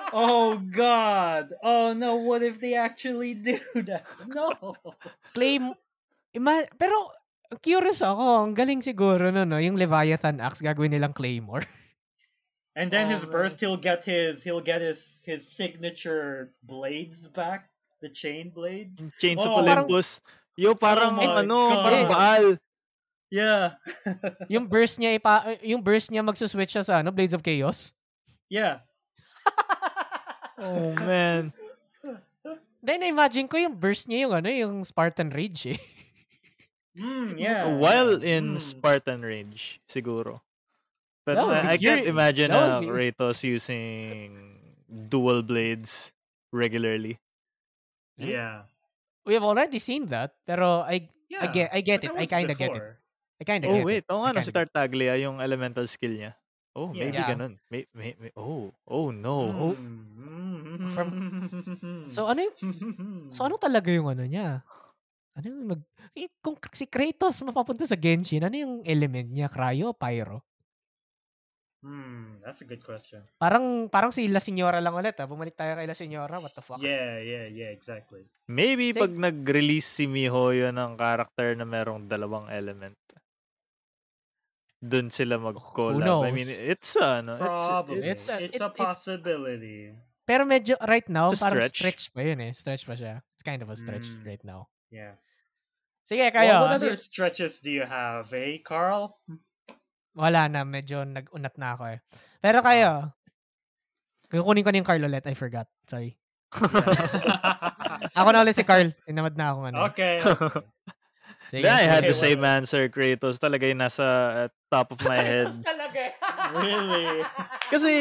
Oh god! Oh no! What if they actually do that? No. Claim Ima- pero curious ako, ang galing siguro no, no, yung Leviathan axe gagawin nilang Claymore. And then Oh, his man. birth, he'll get his he'll get his his signature blades back, the chain blades. Chains of Oh, parang- Olympus. Yo, parang Oh ano, God. parang Baal. Yeah, yung burst niya ipa yung burst niya magsuswitch siya sa ano, Blades of Chaos. yeah. Oh man. Then imagine ko yung burst niya yung ano, yung Spartan Rage eh. Mm, yeah. While in Mm. Spartan range, siguro. But I, I can't imagine uh, be- Kratos using dual blades regularly. Yeah. We have already seen that, pero I Yeah. I get I get but it. I was kinda get it. I kinda Oh get wait, it. oo nga no, si Tartaglia yung elemental skill niya. Oh, Yeah. maybe Yeah. ganun. May, may, may, oh, oh no. Oh. Mm. So ano yung, so ano talaga yung ano niya? Ano yung mag eh, kung si Kratos mapapunta sa Genshin, ano yung element niya? Cryo o Pyro? Hmm, that's a good question. Parang parang si La Señora lang ulit ah. Bumalik tayo kay La Señora. What the fuck? Yeah, yeah, yeah, exactly. Maybe Sig- pag nag-release si MiHoYo ng character na merong dalawang element. Doon sila mag-collab. I mean, it's uh, ano, it's, Probably. it's It's, a- a, it's- it's- possibility. Pero medyo right now, It's a parang stretch. stretch pa yun eh. Stretch pa siya. It's kind of a stretch Mm. right now. Yeah. Sige, kayo. Well, what other stretches do you have, eh, Carl? Wala na, medyo nag-unat na ako eh. Pero kayo, kukunin ko na yung Carl ulit. I forgot. Sorry. Ako na ulit si Carl. Tinamad na ako ano. okay. Sige, Yeah, I had the same well- answer, Kratos. Talaga yung nasa uh, top of my head. talaga. Really? Kasi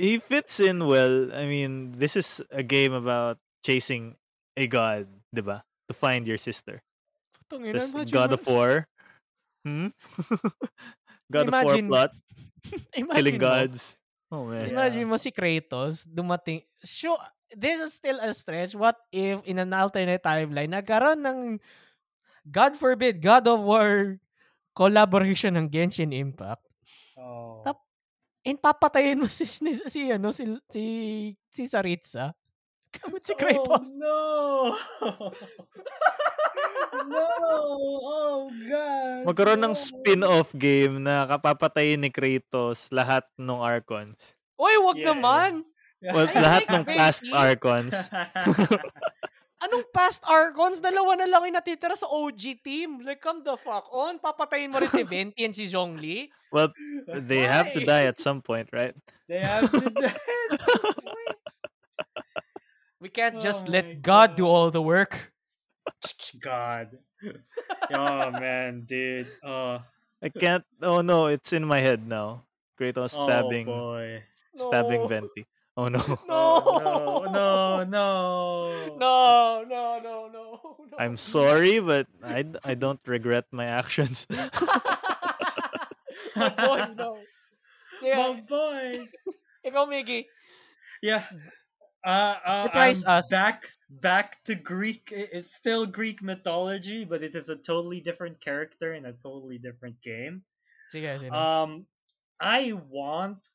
he fits in well. I mean, this is a game about chasing a god, di ba? To find your sister. This imagine God of War. Hmm? God of War Imagine- plot. imagine Killing mo, gods. Oh, man. Yeah. Imagine mo si Kratos, dumating. Sure, this is still a stretch. What if in an alternate timeline, nagkaroon ng, God forbid, God of War collaboration ng Genshin Impact. Oh. Tap- And papatayin mo si, si, si ano, si, si, si Saritsa. Gamit si Kratos. Oh, no! no! Oh, God! Magkaroon ng no. spin-off game na kapapatayin ni Kratos lahat ng Archons. Uy, wag Yeah, naman! Well, I lahat ng past. Archons. Anong past Archons? Dalawa na lang yung natitira sa OG team. Like, come the fuck on. Papatayin mo rin si Venti and si Zhongli. Well, they have to Why? die at some point, right? They have to We can't just Oh let my God do God. all the work. God. Oh man, dude. Oh, I can't. Oh no, it's in my head now. Kratos oh stabbing, boy. stabbing No. Venti. Oh no. No. Oh, no, no, no. No, no, no, no. no. I'm sorry, but I, d- I don't regret my actions. My boy, no. Sige, My boy. ikaw, Miggy. Yeah. Uh, uh, Surprise I'm us. Back, back to Greek. It's still Greek mythology, but it is a totally different character in a totally different game. Sige, sino? Um, I want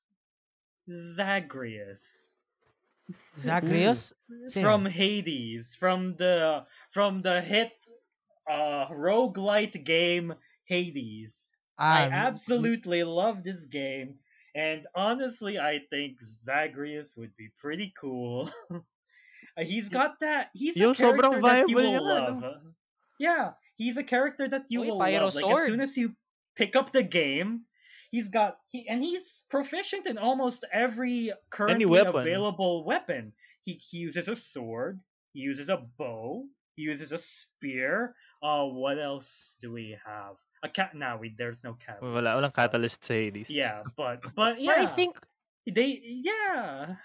Zagreus Zagreus? From Hades, from the from the hit uh roguelite game Hades. I Ah, absolutely love this game. And honestly, I think Zagreus would be pretty cool. He's got that. He's a character that you will love. Yeah, he's a character that you will pyro love. Like as soon as you pick up the game, he's got he and he's proficient in almost every currently weapon. available weapon. He, he uses a sword. He uses a bow. He uses a spear. Uh, what else do we have? A cat. Now we there's no cat. Wala, walang catalyst sa Hades. Yeah, but but But yeah, I think they yeah.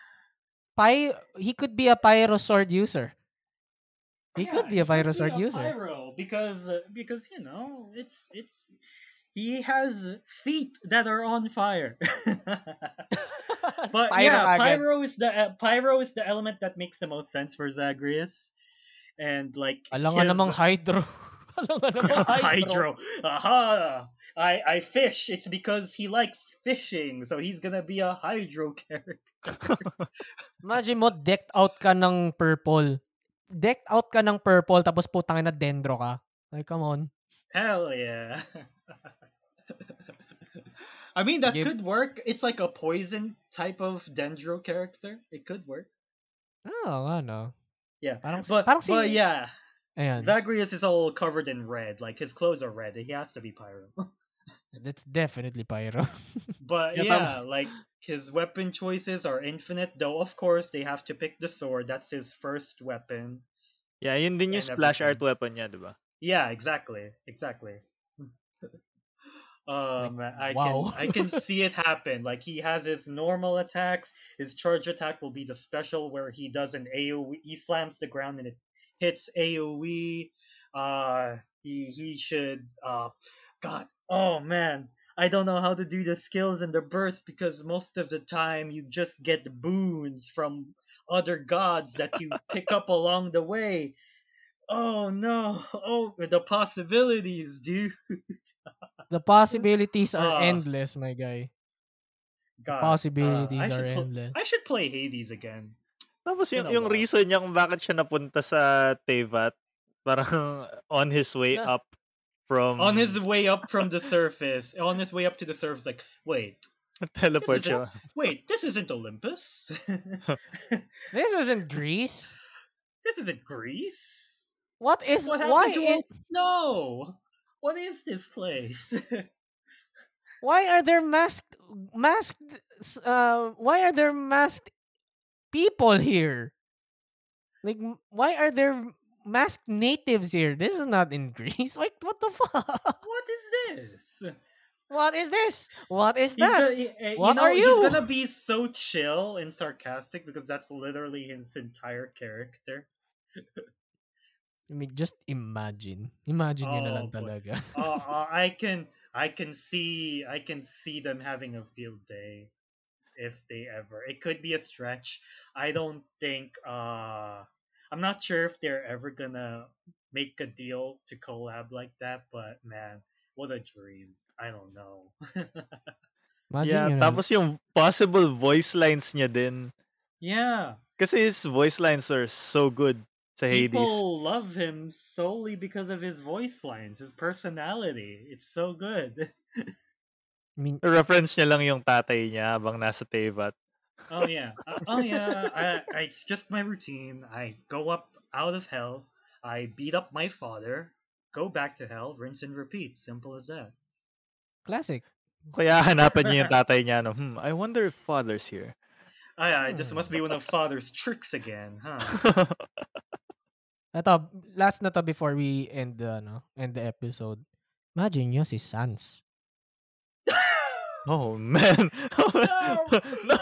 Py- he could be a pyro sword user. He Yeah, could be a pyro sword be a user. Pyro because uh, because you know it's it's he has feet that are on fire. but Pyro yeah, pyro is the uh, pyro is the element that makes the most sense for Zagreus, and like Alam nga his- hydro. Alam nga namang hydro. hydro. Aha! I I fish. It's because he likes fishing, so he's gonna be a hydro character. Imagine mo, decked out ka ng purple. Decked out ka ng purple, tapos putang na dendro ka. Like, come on. Hell yeah. I mean, that Give- could work. It's like a poison type of Dendro character. It could work. Oh, I know. Yeah. Parang, But, parang si... but yeah, Ayan. Zagreus is all covered in red. Like, his clothes are red. He has to be Pyro. That's definitely pyro. but Yeah, yeah, like, his weapon choices are infinite. Though, of course, they have to pick the sword. That's his first weapon. Yeah, yun din yung And splash art weapon niya, di ba? Yeah, exactly, exactly. Um, I wow. can I can see it happen. Like he has his normal attacks. His charge attack will be the special where he does an AOE. He slams the ground and it hits AOE. Uh, he he should. Uh, God, oh man, I don't know how to do the skills and the burst because most of the time you just get boons from other gods that you pick up along the way. Oh no! Oh, the possibilities, dude. The possibilities are Ah. endless, my guy. God, Possibilities uh, I are should pl- endless. I should play Hades again. Tapos yung, yung reason niya kung bakit siya napunta sa Tevat, parang on his way Na- up from... On his way up from the surface, on his way up to the surface, like, wait, Teleport siya. wait, this isn't Olympus. This isn't Greece. this isn't Greece. What is... What why, happened to i- Olympus? No. What is this place? why are there masked... Masked... Uh, why are there masked people here? Like, why are there masked natives here? This is not in Greece. Like, what the fuck? what is this? What is this? What is He's that? gonna, he- eh, What know, are you? He's gonna be so chill and sarcastic because that's literally his entire character. I mean, just imagine. Imagine yun na lang Oh, boy. talaga. uh, uh, I can I can see I can see them having a field day. if they ever. It could be a stretch. I don't think. uh I'm not sure if they're ever gonna make a deal to collab like that. But man, what a dream! I don't know. Imagine yeah, yun. tapos yung possible voice lines niya din. yeah, Kasi his voice lines are so good sa Hades. people love him solely because of his voice lines, his personality. It's so good. I mean, Reference niya lang yung tatay niya habang nasa Tevat. Oh yeah. Uh, oh yeah. I, I, it's just my routine. I go up out of hell. I beat up my father. Go back to hell. Rinse and repeat. Simple as that. classic. Kaya hanapan niya yung tatay niya. No? Hmm, I wonder if father's here. Oh yeah. This must be one of father's tricks again, huh? Ito, last na to before we end the, ano, end the episode. Imagine nyo si Sans. oh, man. no. no.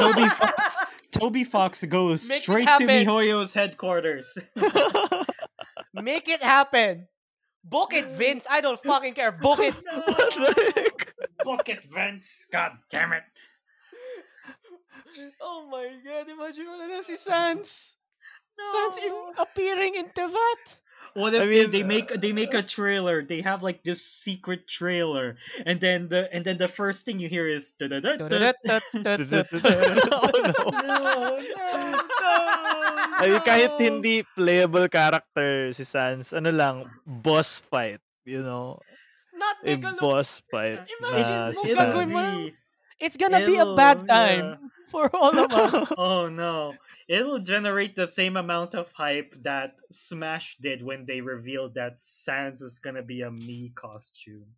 Toby Fox. Toby Fox goes Make straight to happen. MiHoYo's headquarters. Make it happen! Book it, Vince! I don't fucking care. Book it! What the heck? Book it, Vince. God damn it. Oh my god, imagine mo na lang si Sans. Sans in, appearing in Tevat. What if I they, mean, they make they make a trailer? They have like this secret trailer, and then the and then the first thing you hear is oh, no. I mean, kahit hindi playable character si Sans, ano lang, boss fight. You know? Not A boss fight Imagine mo gagawin Sans. mo- It's gonna be a bad It'll- time for all of us. Oh no. It'll generate the same amount of hype that Smash did when they revealed that Sans was gonna be a me costume.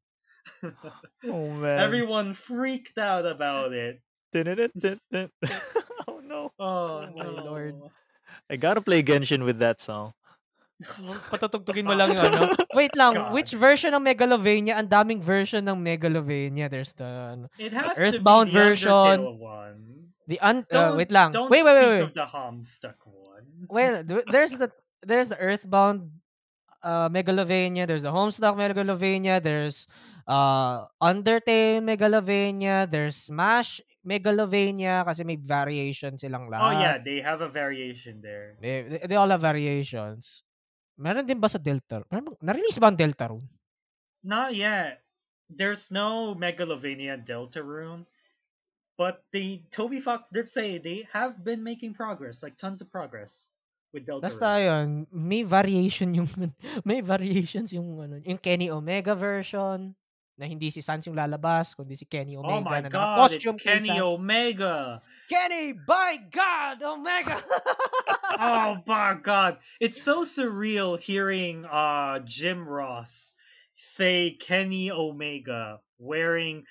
Oh, man. Everyone freaked out about it. Didn't it? Oh, no. Oh, Oh my no. lord. I gotta play Genshin with that song. Patutugtugin mo lang yung ano. Wait lang, God. which version ng Megalovania? Ang daming version ng Megalovania. There's the ano, It has Earthbound to be the version. Undertale one. the un, uh, Don't, wait lang. Don't Wait, wait, wait, wait. of the Homestuck one. Well, th- there's the there's the Earthbound uh Megalovania, there's the Homestuck Megalovania, there's uh Undertale Megalovania, there's Smash Megalovania kasi may variation silang lahat. Oh yeah, they have a variation there. They, they, they all have variations. Meron din ba sa Delta? Meron Na-release ba ang Deltarune? Not yet. There's no Megalovania Delta Room, but the Toby Fox did say they have been making progress, like tons of progress with Delta Basta yun, may variation yung may variations yung ano, yung Kenny Omega version na hindi si Sans yung lalabas, kundi si Kenny Omega Oh my na god, it's naka-costume kay Kenny. Omega! Kenny, by God, Omega! oh my god. It's so surreal hearing uh Jim Ross say Kenny Omega wearing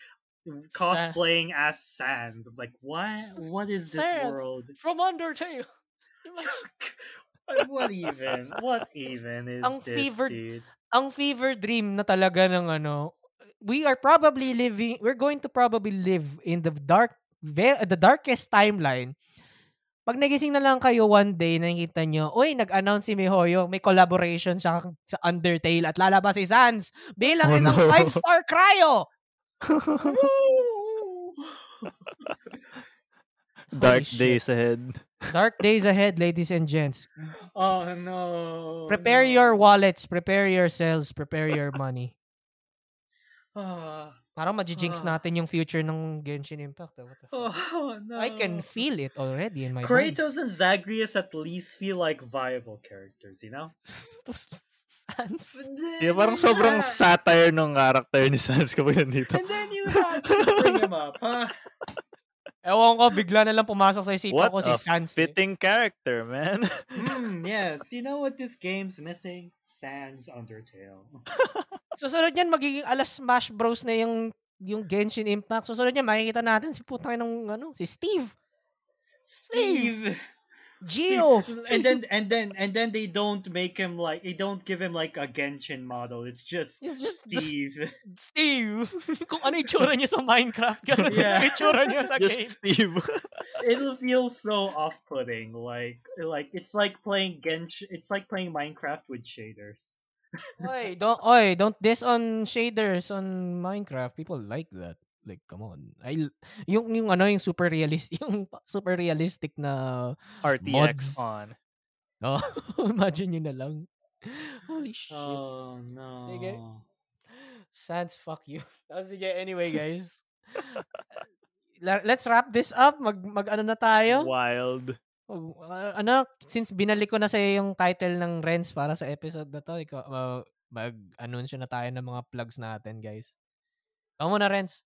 cosplaying as Sans. I'm like, what what is this Sans. world? From Undertale. what even? What even is Ang this, fevered- dude? Ang fever dream na talaga ng ano, we are probably living, we're going to probably live in the dark, ve- the darkest timeline. Pag nagising na lang kayo one day, nakikita nyo, uy, nag-announce si Mihoyo, may collaboration siya sa Undertale at lalabas si Sans bilang Oh, isang no. five-star cryo. Dark shit. days ahead. Dark days ahead, ladies and gents. Oh no. Prepare no. your wallets, prepare yourselves, prepare your money. Ah, Parang majijinx Ah. natin yung future ng Genshin Impact. ah. What the fuck? oh no. I can feel it already in my Kratos and Zagreus at least feel like viable characters, you know? Sans. Yeah, parang sobrang satire ng character ni Sans kapag nandito. And then you have to bring him up, huh? Ewan ko, bigla na lang pumasok sa isipan ko si a Sans. fitting character, man. Hmm, yes. You know what this game's missing? Sans Undertale. Susunod yan, magiging alas Smash Bros na yung yung Genshin Impact. Susunod yan, makikita natin si putang ng ano, si Steve. Steve. Gio. And then and then and then they don't make him like they don't give him like a Genshin model. It's just, It's just the Steve. Steve. Kung ano yung tsura niya sa Minecraft, ganun Yeah. yung tsura niya sa game. Just Steve. It'll feel so off-putting. Like like it's like playing Genshin. It's like playing Minecraft with shaders. Oy, don't, oy, don't this on shaders on Minecraft. People like that. Like, come on. I, yung, yung ano, yung super realistic, yung super realistic na RTX Mods. on. Oh, imagine nyo na lang. Holy shit. Oh no. Sige. Sans, fuck you. Oh, sige, anyway, guys. Let's wrap this up. Mag, mag ano na tayo? Wild. Uh, ano, since binalik ko na sa yung title ng Renz para sa episode na to, ikaw, uh, mag-anunsyo na tayo ng mga plugs natin, guys. Ikaw muna, Renz.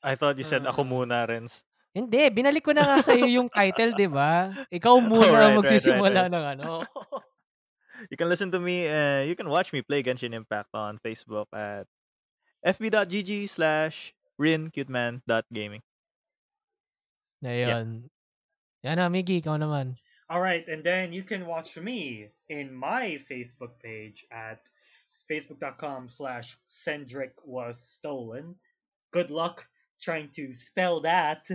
I thought you said ako Ah. muna, Renz. Hindi, binalik ko na nga sa yung title, di ba? Ikaw muna Oh, right, ang right, magsisimula right, ng ano. You can listen to me, uh, you can watch me play Genshin Impact on Facebook at fb.gg slash rincuteman.gaming. Ayun. Yan na, Miggy, ikaw naman. All right, and then you can watch me in my Facebook page at facebook.com slash Cendric was stolen. Good luck trying to spell that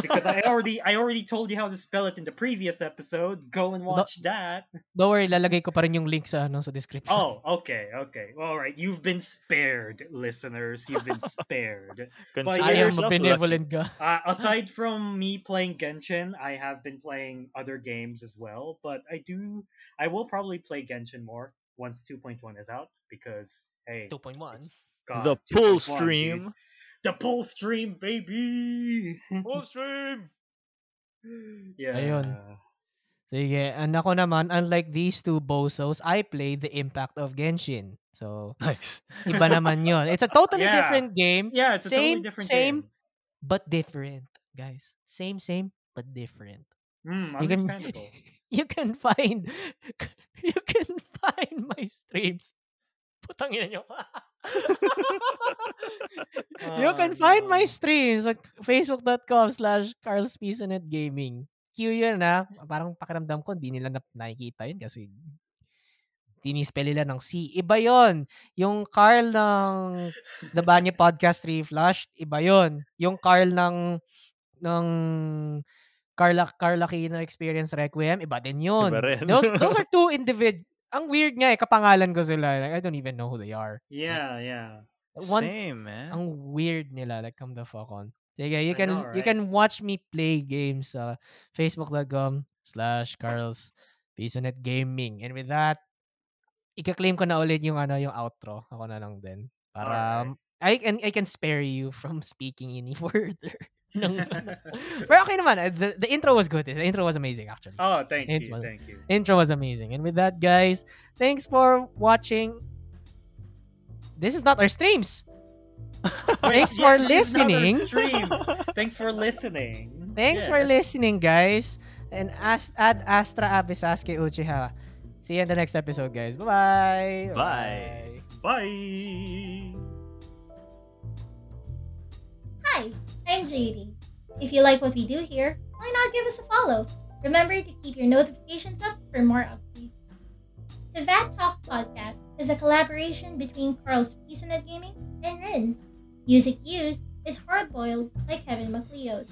because I already I already told you how to spell it in the previous episode. Go and watch that. Don't worry, lalagay ko pa rin yung link sa ano sa description. Oh, okay, okay. All right, you've been spared, listeners. You've been spared. Consider yeah, Sayang yourself mabenevolent ka. Uh, aside from me playing Genshin, I have been playing other games as well. But I do, I will probably play Genshin more once 2.1 is out because hey, 2.1. it's- God, the pull 2.1, dude. The pull stream, baby. Pull stream. yeah. Ayun. Sige, and ako naman, unlike these two bozos, I play the impact of Genshin. So, Nice. iba naman yon. It's a totally Yeah. different game, Yeah, it's a Same- totally different same. game. but different, guys. Same, same, but different. Mm, You can, understandable. you can find, you can find my streams. Putang ina nyo. you can find my streams at facebook.com slash Gaming. Q yun na. Parang pakiramdam ko, hindi nila na nakikita yun kasi tinispell nila ng C. Iba yon Yung Carl ng The Banya Podcast Reflush, iba yon Yung Carl ng ng Carla Carla Kino Experience Requiem, iba din yun. Iba rin. those, those are two individ. Ang weird nga eh, kapangalan ko sila. Like, I don't even know who they are. Yeah, yeah. One, Same, man. ang weird nila. Like, come the fuck on. Sige, you I can know, you right? can watch me play games sa facebook.com slash Carl's Pisonet Gaming. And with that, ika-claim ko na ulit yung ano yung outro. Ako na lang din. Para Alright. I can I can spare you from speaking any further. Ng, Pero okay naman. uh, The, the intro was good. The intro was amazing actually. Oh, thank It you, was- thank you. Intro was amazing. And with that, guys, thanks for watching. This is not our streams. Thanks for this is not our listening. Thanks for listening. Thanks for listening, guys. And as ad Astra Abisaske Uchiha. See you in the next episode, guys. Bye-bye. Bye. Bye. Hi, I'm JD. If you like what we do here, why not give us a follow? Remember to keep your notifications up for more updates. The VAT Talk podcast is a collaboration between Carl's Pisonet Gaming and Rin. Music used is Hardboiled by Kevin McLeod.